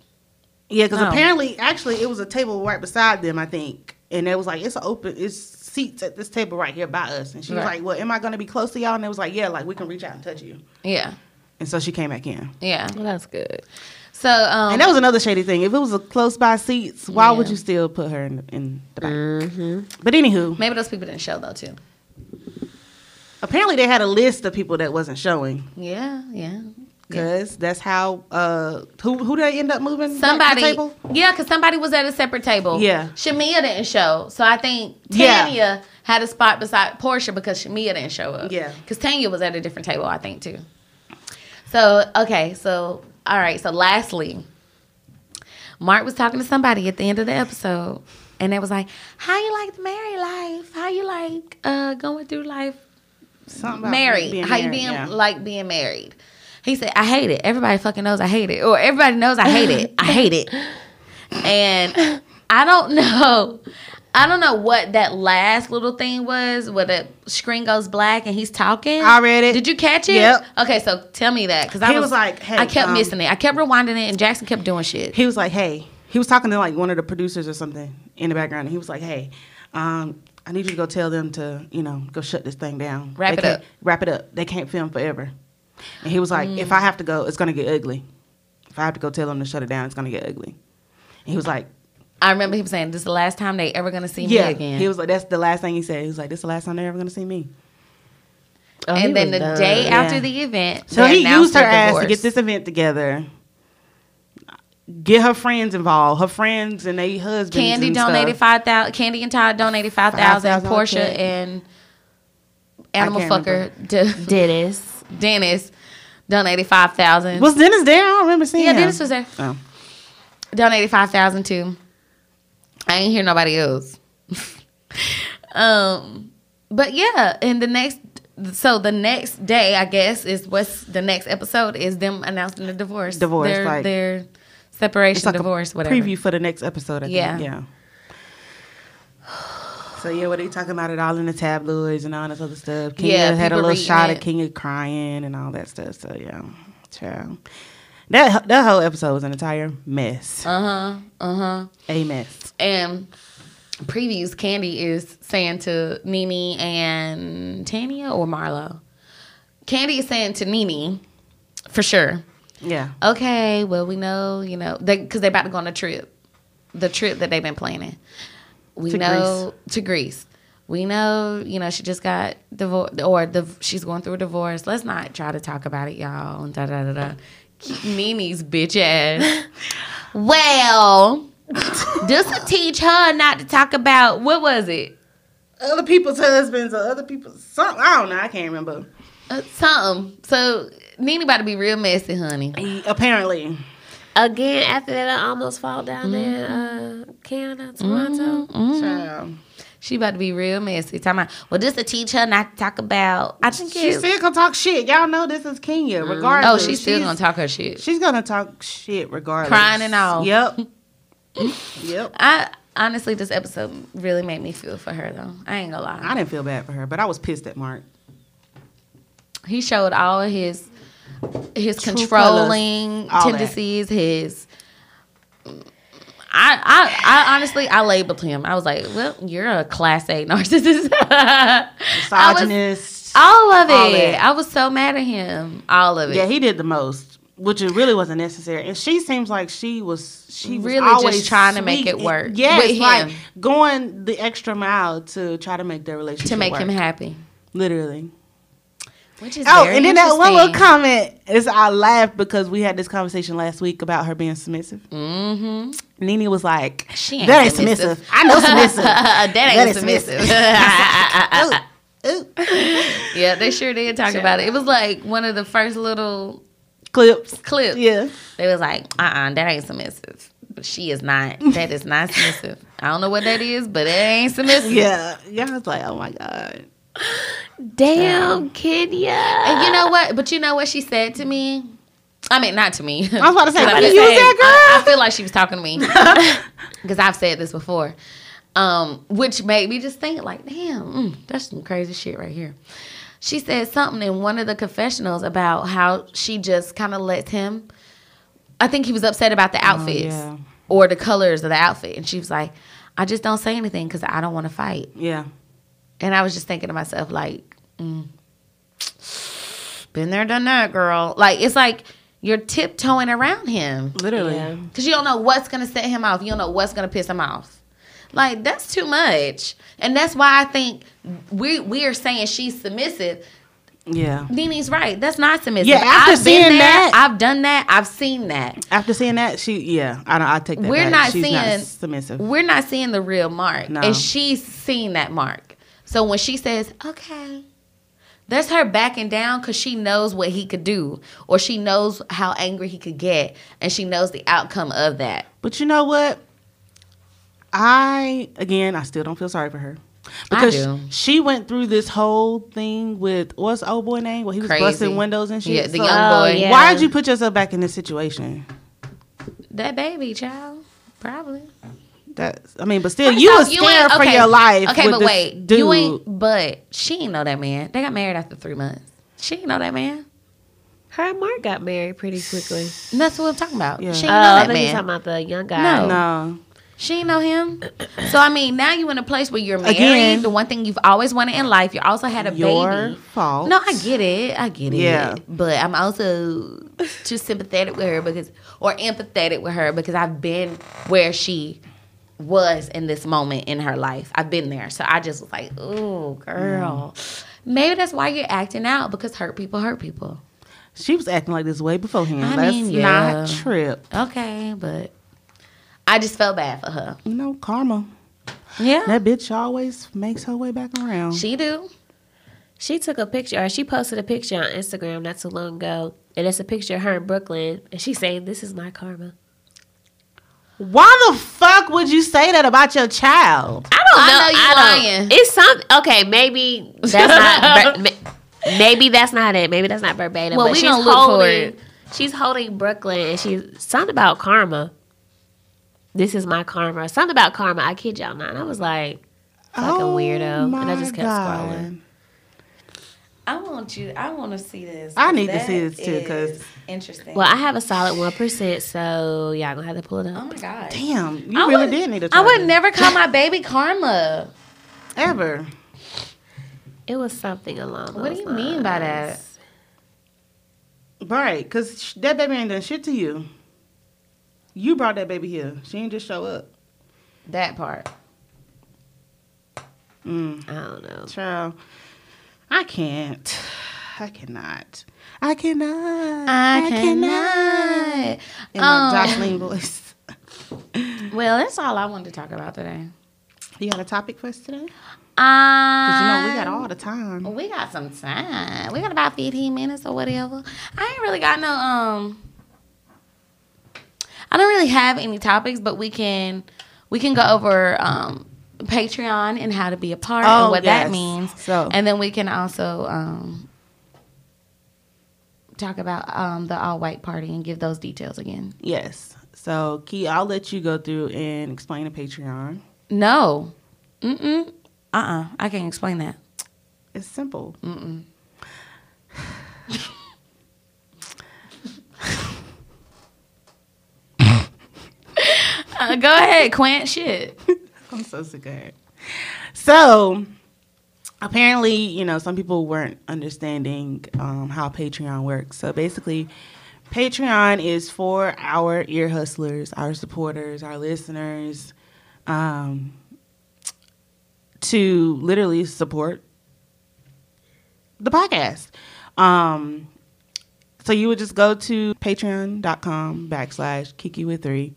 Yeah, because Oh. apparently, actually, it was a table right beside them, I think, and it was like it's open, it's seats at this table right here by us, and she was like, "Well, am I going to be close to y'all?" And it was like, "Yeah, like we can reach out and touch you." yeah, And so she came back in, yeah. Well, that's good. So, um, and that was another shady thing. If it was a close by seats, why would you still put her in, in the back? Mm-hmm. But anywho, maybe those people didn't show though too. apparently they had a list of people that wasn't showing. Yeah, yeah. Cause that's how uh who who did they end up moving back to the Somebody, table? yeah, because somebody was at a separate table. Yeah. Shamea didn't show, so I think Yeah. Tanya had a spot beside Porsha because Shamea didn't show up. Yeah. because Tanya was at a different table, I think too. So okay, so all right, so lastly, Mark was talking to somebody at the end of the episode, and they was like, "How you like the married life? How you like uh going through life Something married. How you being yeah. like being married? He said, I hate it. Everybody fucking knows I hate it. Or everybody knows I hate it. I hate it. And I don't know. I don't know what that last little thing was where the screen goes black and he's talking. I read it. Did you catch it? Yep. Okay, so tell me that because I was, was like, hey, I kept um, missing it. I kept rewinding it, and Jackson kept doing shit. he was like, "Hey," he was talking to like one of the producers or something in the background, and he was like, "Hey, um, I need you to go tell them to, you know, go shut this thing down. Wrap They it up. Wrap it up. They can't film forever." And he was like, "If I have to go, it's gonna get ugly. If I have to go tell them to shut it down, it's gonna get ugly." And he was like, I remember him saying, "This is the last time they ever gonna see "Yeah." me again." He was like, "That's the last thing he said." He was like, "This is the last time they're ever gonna see me." Oh, and then the done. day Yeah. after the event, So he used her their ass to get this event together. Get her friends involved. Her friends and they husbands. Kandi and donated stuff. five thousand. Kandi and Todd donated five thousand. $5,000 Porsha check. and Animal Fucker to Dennis. Dennis donated five thousand. Was Dennis there? I don't remember seeing Yeah, him. Dennis was there. Oh. Donated five thousand too. I ain't hear nobody else. um, but yeah, and the next. So the next day, I guess, is what's the next episode is them announcing the divorce. Divorce, their, like- their separation, It's like divorce, a whatever. preview for the next episode. I Yeah. think. Yeah. So yeah, what are you talking about it all in the tabloids and all this other stuff. Kenya Yeah, had a little shot it. of Kenya crying and all that stuff. So yeah, child. That that whole episode was an entire mess. Uh huh. Uh huh. A mess. And previews, Kandi is saying to Nene and Tanya or Marlo. Kandi is saying to Nene, for sure. Yeah. Okay, well we know, you know, they because they're about to go on a trip, the trip that they've been planning. We To know to Greece. We know, you know, she just got divorced, or the, she's going through a divorce. Let's not try to talk about it, y'all. And Da da da da. Nene's bitch ass. well, just to teach her not to talk about what was it? Other people's husbands or other people's something. I don't know. I can't remember. Uh, something. So Nene about to be real messy, honey. He- apparently. Again, after that, I almost fall down there in uh, Canada, Toronto. Child. She about to be real messy. Talking about, well, just to teach her not to talk about. I think She's it's. still gonna talk shit. Y'all know this is Kenya. Oh, Regardless. Oh, she's still gonna talk her shit. She's gonna talk shit regardless. Crying and all. Yep. yep. I honestly, this episode really made me feel for her though. I ain't gonna lie. I didn't feel bad for her, but I was pissed at Mark. he showed all of his his True controlling colors, all that. tendencies. His. I, I, I honestly, I labeled him. I was like, "Well, you're a class A narcissist." I was- Misogynist. all of All it. that. I was so mad at him. All of it. yeah, he did the most, which it really wasn't necessary. And she seems like she was she was Really just trying to make it work Yeah, like him. going the extra mile to try to make their relationship to make work. him happy, Literally. which is Oh, and then that one little comment is I laughed because we had this conversation last week about her being submissive. Mm-hmm. Nene was like, She ain't "That ain't submissive. submissive. I know submissive." that ain't is submissive. Ooh, ooh. yeah, they sure did talk about it. It was like one of the first little Clips. clips. Yeah. They was like, uh uh that ain't submissive. But she is not. That is not submissive. I don't know what that is, but it ain't submissive. Yeah. Yeah. I was like, oh my God. Damn, Kenya. And you know what? But you know what she said to me? I mean, not to me. I was about to say, I what feel- you was that girl? I, I feel like she was talking to me because I've said this before, um, which made me just think like, damn, mm, that's some crazy shit right here. She said something in one of the confessionals about how she just kind of lets him. I think he was upset about the outfits yeah. or the colors of the outfit, and she was like, "I just don't say anything because I don't want to fight." Yeah. And I was just thinking to myself, like, mm, been there, done that, girl. Like, it's like you're tiptoeing around him Literally. Yeah. because you don't know what's gonna set him off. You don't know what's gonna piss him off. Like, that's too much. And that's why I think we we are saying she's submissive. Yeah. Nene's right. That's not submissive. Yeah, after I've been seeing there. that- I've done that. I've seen that. After seeing that, she yeah, I don't. I take that. We're back. not She's seeing not submissive. We're not seeing the real Mark, No. and she's seen that Mark. So when she says, "Okay," that's her backing down because she knows what he could do, or she knows how angry he could get, and she knows the outcome of that. But you know what? I again, I still don't feel sorry for her because she went through this whole thing with what's old boy name? Well, he was Crazy. busting windows and shit. Yeah, the So young Oh, boy, yeah. Why did you put yourself back in this situation? that baby child, probably. That I mean, but still, First you off, was you scared ain't- for okay, your life. Okay, with but this wait, dude. you ain't. But she ain't know that man. They got married after three months. She ain't know that man. Her and Mark got married pretty quickly. And that's what I'm talking about. Yeah. She Oh, ain't know oh, I that thought you man. talking about the young guy. No. No, She ain't know him. So I mean, now you in a place where you're married. Again. the one thing you've always wanted in life. You also had a your baby. fault. No, I get it. I get it. Yeah. But I'm also too sympathetic with her because, or empathetic with her because I've been where she was in this moment in her life. I've been there. So I just was like, oh, girl. Mm. Maybe that's why you're acting out because hurt people hurt people. she was acting like this way beforehand. I Let's mean, yeah. not trip. Okay, but I just felt bad for her. You know, karma. Yeah. That bitch always makes her way back around. She do. She took a picture, or she posted a picture on Instagram not too long ago, and it's a picture of her in Brooklyn, and she's saying, "This is my karma." Why the fuck would you say that about your child? I don't I know. know you I don't- lying. It's some okay. Maybe that's not. ver- maybe that's not it. Maybe that's not verbatim. Well, but we she's gonna look for holding. it. She's holding Brooklyn, and she's something about karma. This is my karma. Something about karma. I kid y'all not. And I was like, fucking Oh weirdo, and I just kept God. scrolling. I want you. I want to see this. I need to see this too, 'cause- is interesting. Well, I have a solid one percent, so y'all gonna have to pull it up. oh my god, Damn, you I really would- did need to. I would this. never call my baby Karma. ever. It was something along. What do those you mean by that? Right, because sh- that baby ain't done shit to you. You brought that baby here. She ain't just show up. That part. Mm. I don't know. Child, I can't. I cannot. I cannot. I cannot. In my Um, Joseline voice. Well, that's all I wanted to talk about today. You got a topic for us today? Um, you know we got all the time. We got some time. We got about 15 minutes or whatever. I ain't really got no um I don't really have any topics, but we can we can go over um Patreon and how to be a part Oh, and what yes. that means. So- and then we can also um talk about um the all white party and give those details again. Yes. So, Key, I'll let you go through and explain the Patreon. No. Mm-mm. Uh-uh. I can't explain that. It's simple. Uh, go ahead, Quint. Shit. I'm so sick of it. So, apparently, you know, some people weren't understanding um, how Patreon works. So, basically, Patreon is for our ear hustlers, our supporters, our listeners, um, to literally support the podcast. Um, so you would just go to patreon.com backslash kiki with three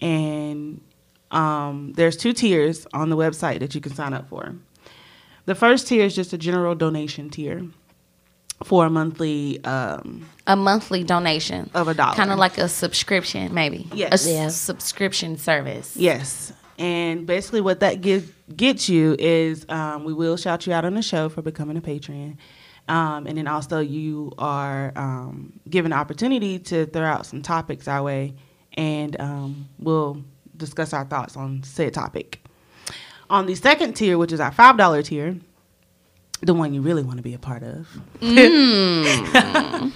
and um, there's two tiers on the website that you can sign up for. The first tier is just a general donation tier for a monthly um, A monthly donation. of a dollar. Kind of like a subscription, maybe. Yes. A s- Yeah. subscription service. Yes. And basically, what that give, gets you is um, we will shout you out on the show for becoming a patron. Um, and then also, you are um, given an opportunity to throw out some topics our way, and um, we'll discuss our thoughts on said topic. On the second tier, which is our $5 tier, the one you really want to be a part of.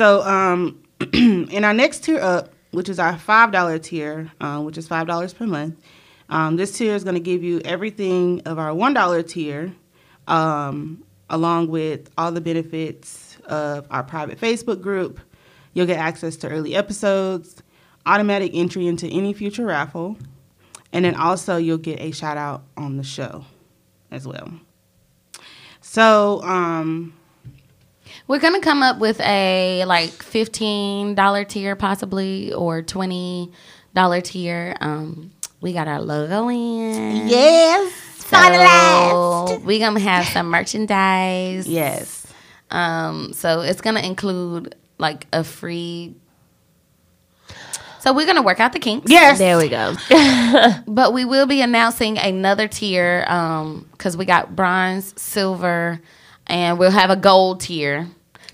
So, um, in our next tier up, which is our five dollar tier, um, which is five dollars per month, um, this tier is going to give you everything of our one dollar tier, um, along with all the benefits of our private Facebook group. You'll get access to early episodes, automatic entry into any future raffle, and then also you'll get a shout out on the show as well. So, um, We're gonna come up with a like fifteen dollar tier, possibly, or twenty dollar tier. Um, we got our logo in. yes, So we gonna have some merchandise. yes. Um, so it's gonna include like a free. So we're gonna work out the kinks. Yes. There we go. But we will be announcing another tier um, because we got bronze, silver, and we'll have a gold tier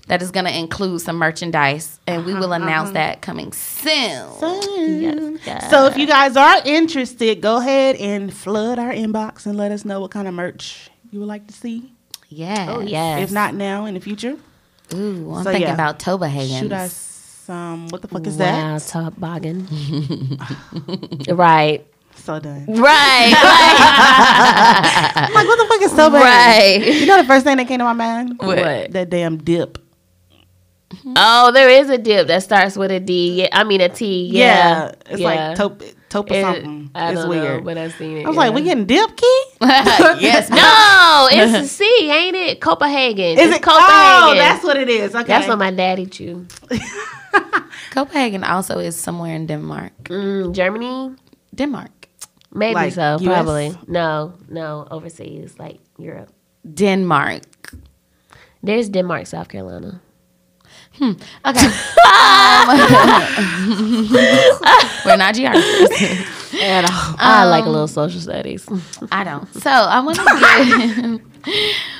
that is going to include some merchandise. And we will uh-huh, uh-huh. announce that coming soon. So if you guys are interested, go ahead and flood our inbox and let us know what kind of merch you would like to see. Yeah. Oh yes. If not now, in the future, Ooh, I'm So, thinking yeah. about Toba Hagens. shoot us some. What the fuck is wow, that? toboggan. right. So done. Right. I'm like, what the fuck is so bad? right. You know the first thing that came to my mind? What? That damn dip. Mm-hmm. Oh, there is a dip that starts with a D. Yeah, I mean a T. Yeah, it's Yeah. like taupe, taupe or It- something. I it's don't weird. know, but I've seen it. I was like, yeah. we getting dip, key? yes. No, it's a C, ain't it? Copenhagen. Is It's it? Oh, Copenhagen. Oh, that's what it is. Okay. That's what my daddy chew. Copenhagen also is somewhere in Denmark. Mm, Germany, Denmark. maybe Like so. US? Probably no, no. Overseas, like Europe. Denmark. There's Denmark, South Carolina. Okay. Um, we're not geographers. At all. I like a little social studies. I don't. So I want to give,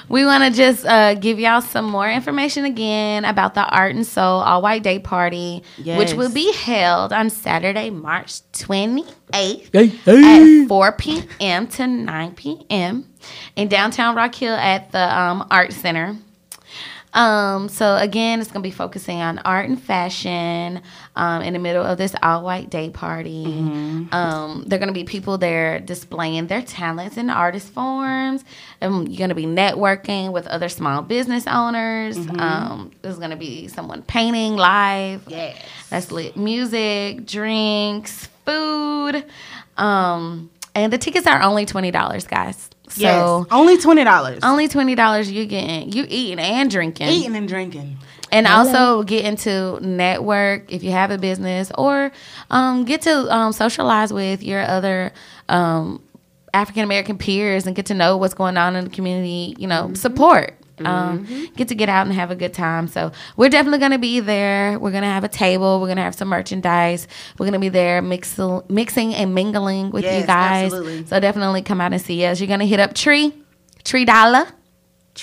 we want to just uh, give y'all some more information again about the Art and Soul All White Day Party, which will be held on Saturday, March 28th at 4 p.m. to 9 p.m. in downtown Rock Hill at the um, Art Center. Um, so again, it's gonna be focusing on art and fashion um, in the middle of this all white day party. Um, there are gonna be people there displaying their talents in artist forms. Um, you're gonna be networking with other small business owners. Um, there's gonna be someone painting live. Yes. That's lit. Music, drinks, food. Um, and the tickets are only twenty dollars, guys. So yes, only twenty dollars. only twenty dollars you getting you eating and drinking. Eating and drinking. and also get into network if you have a business or um, get to um, socialize with your other um, african american peers and get to know what's going on in the community you know support um, get to get out and have a good time. So we're definitely going to be there. We're going to have a table. We're going to have some merchandise. We're going to be there mixing mixing and mingling with you guys. absolutely. so definitely come out and see us. You're going to hit up tree tree dollar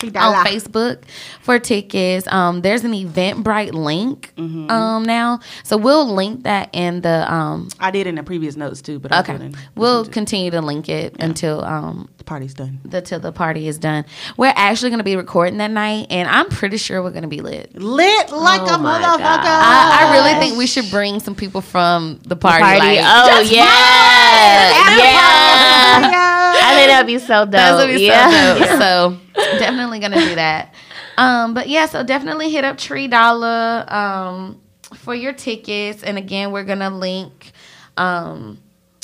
on Facebook for tickets. Um, there's an Eventbrite link Mm-hmm. um, now, so we'll link that in the um. I did in the previous notes too, but Okay, we'll continue to link it until um The party's done. the till the party is done. We're actually gonna be recording that night, and I'm pretty sure we're gonna be lit. Lit like Oh a motherfucker. I, I really think we should bring some people from the party. Party. like- oh yeah, yeah. Yeah. I think that'd be so dope. That's what we yeah. so dope. So definitely gonna do that. Um, but yeah, so definitely hit up Tree Dollar um, for your tickets. And again, we're gonna link. Um,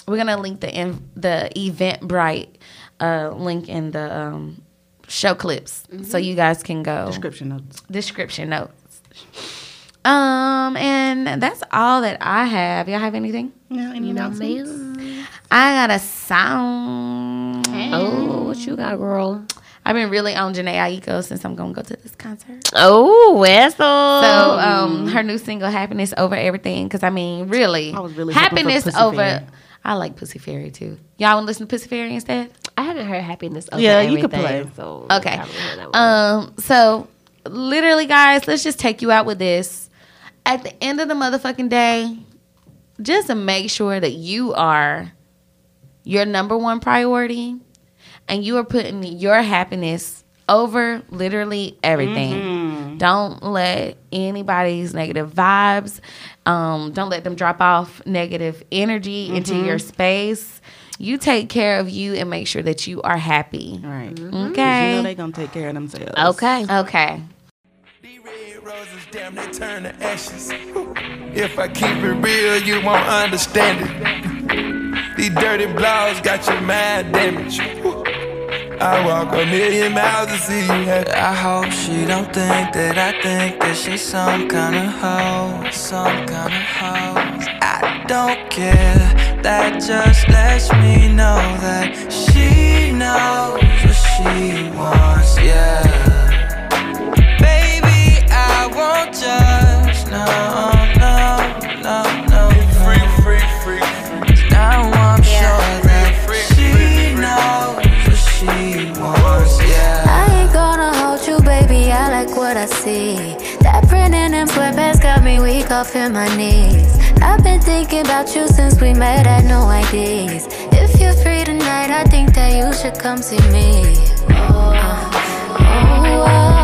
we're gonna link the in, the Eventbrite uh, link in the um, show clips, so you guys can go Description notes. description notes. Um, and that's all that I have. Y'all have anything? No, any You announcements? I got a sound. Oh, what you got, girl? I've been really on Jhené Aiko since I'm gonna go to this concert. Oh, Wessel. So um, her new single "Happiness Over Everything" because I mean, really, I was really hoping for happiness Pussy over. Fairy. I like Pussy Fairy too. Y'all want to listen to Pussy Fairy instead? I haven't heard happiness. Over Yeah, you could everything, play. So Okay. I haven't heard that one. Um. So, literally, guys, let's just take you out with this. At the end of the motherfucking day, just to make sure that you are your number one priority, and you are putting your happiness over literally everything. Mm-hmm. Don't let anybody's negative vibes, um, don't let them drop off negative energy into mm-hmm. your space. You take care of you and make sure that you are happy. All right. Mm-hmm. Okay. You know they gonna take care of themselves. okay. Okay. These red roses, damn, they turn to ashes. If I keep it real, you won't understand it. These dirty blows got your mind damaged. I walk a million miles to see you happy. I hope she don't think that I think that she's some kind of hoe, some kind of hoe. I don't care, that just lets me know that she knows what she wants, yeah. Baby, I won't judge, no, no, no, no. What I see. That print in them sweatpants got me weak off in my knees. I've been thinking about you since we met, had no ideas. If you're free tonight, I think that you should come see me. Oh, oh, oh.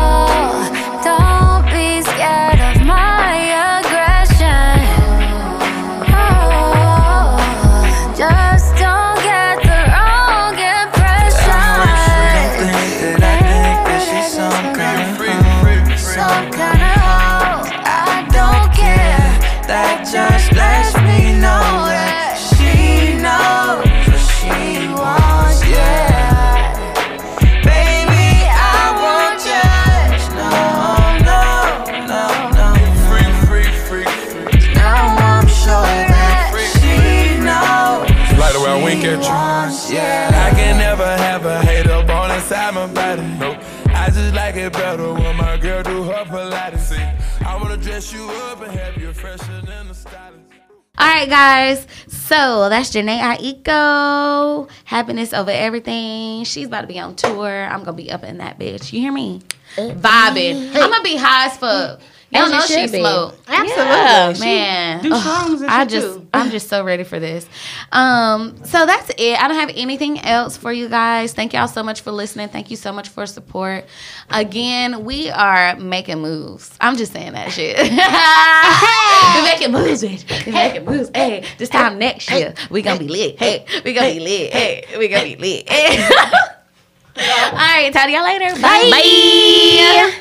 All right, guys. So that's Jhené Aiko. Happiness over everything. She's about to be on tour. I'm gonna be up in that bitch. You hear me? Vibing. I'm gonna be high as fuck. Y'all As you know she should be. smoke. Absolutely. She Man, do Ugh, shrooms and I just, too. I'm just so ready for this. Um, so that's it. I don't have anything else for you guys. Thank y'all so much for listening. Thank you so much for support. Again, we are making moves. I'm just saying that shit. We're making moves, bitch. We're making moves. Hey, this time next year, we gonna be lit. Hey, we gonna be lit. Hey, we gonna be lit. Hey. All right, talk to y'all later. Bye. Bye.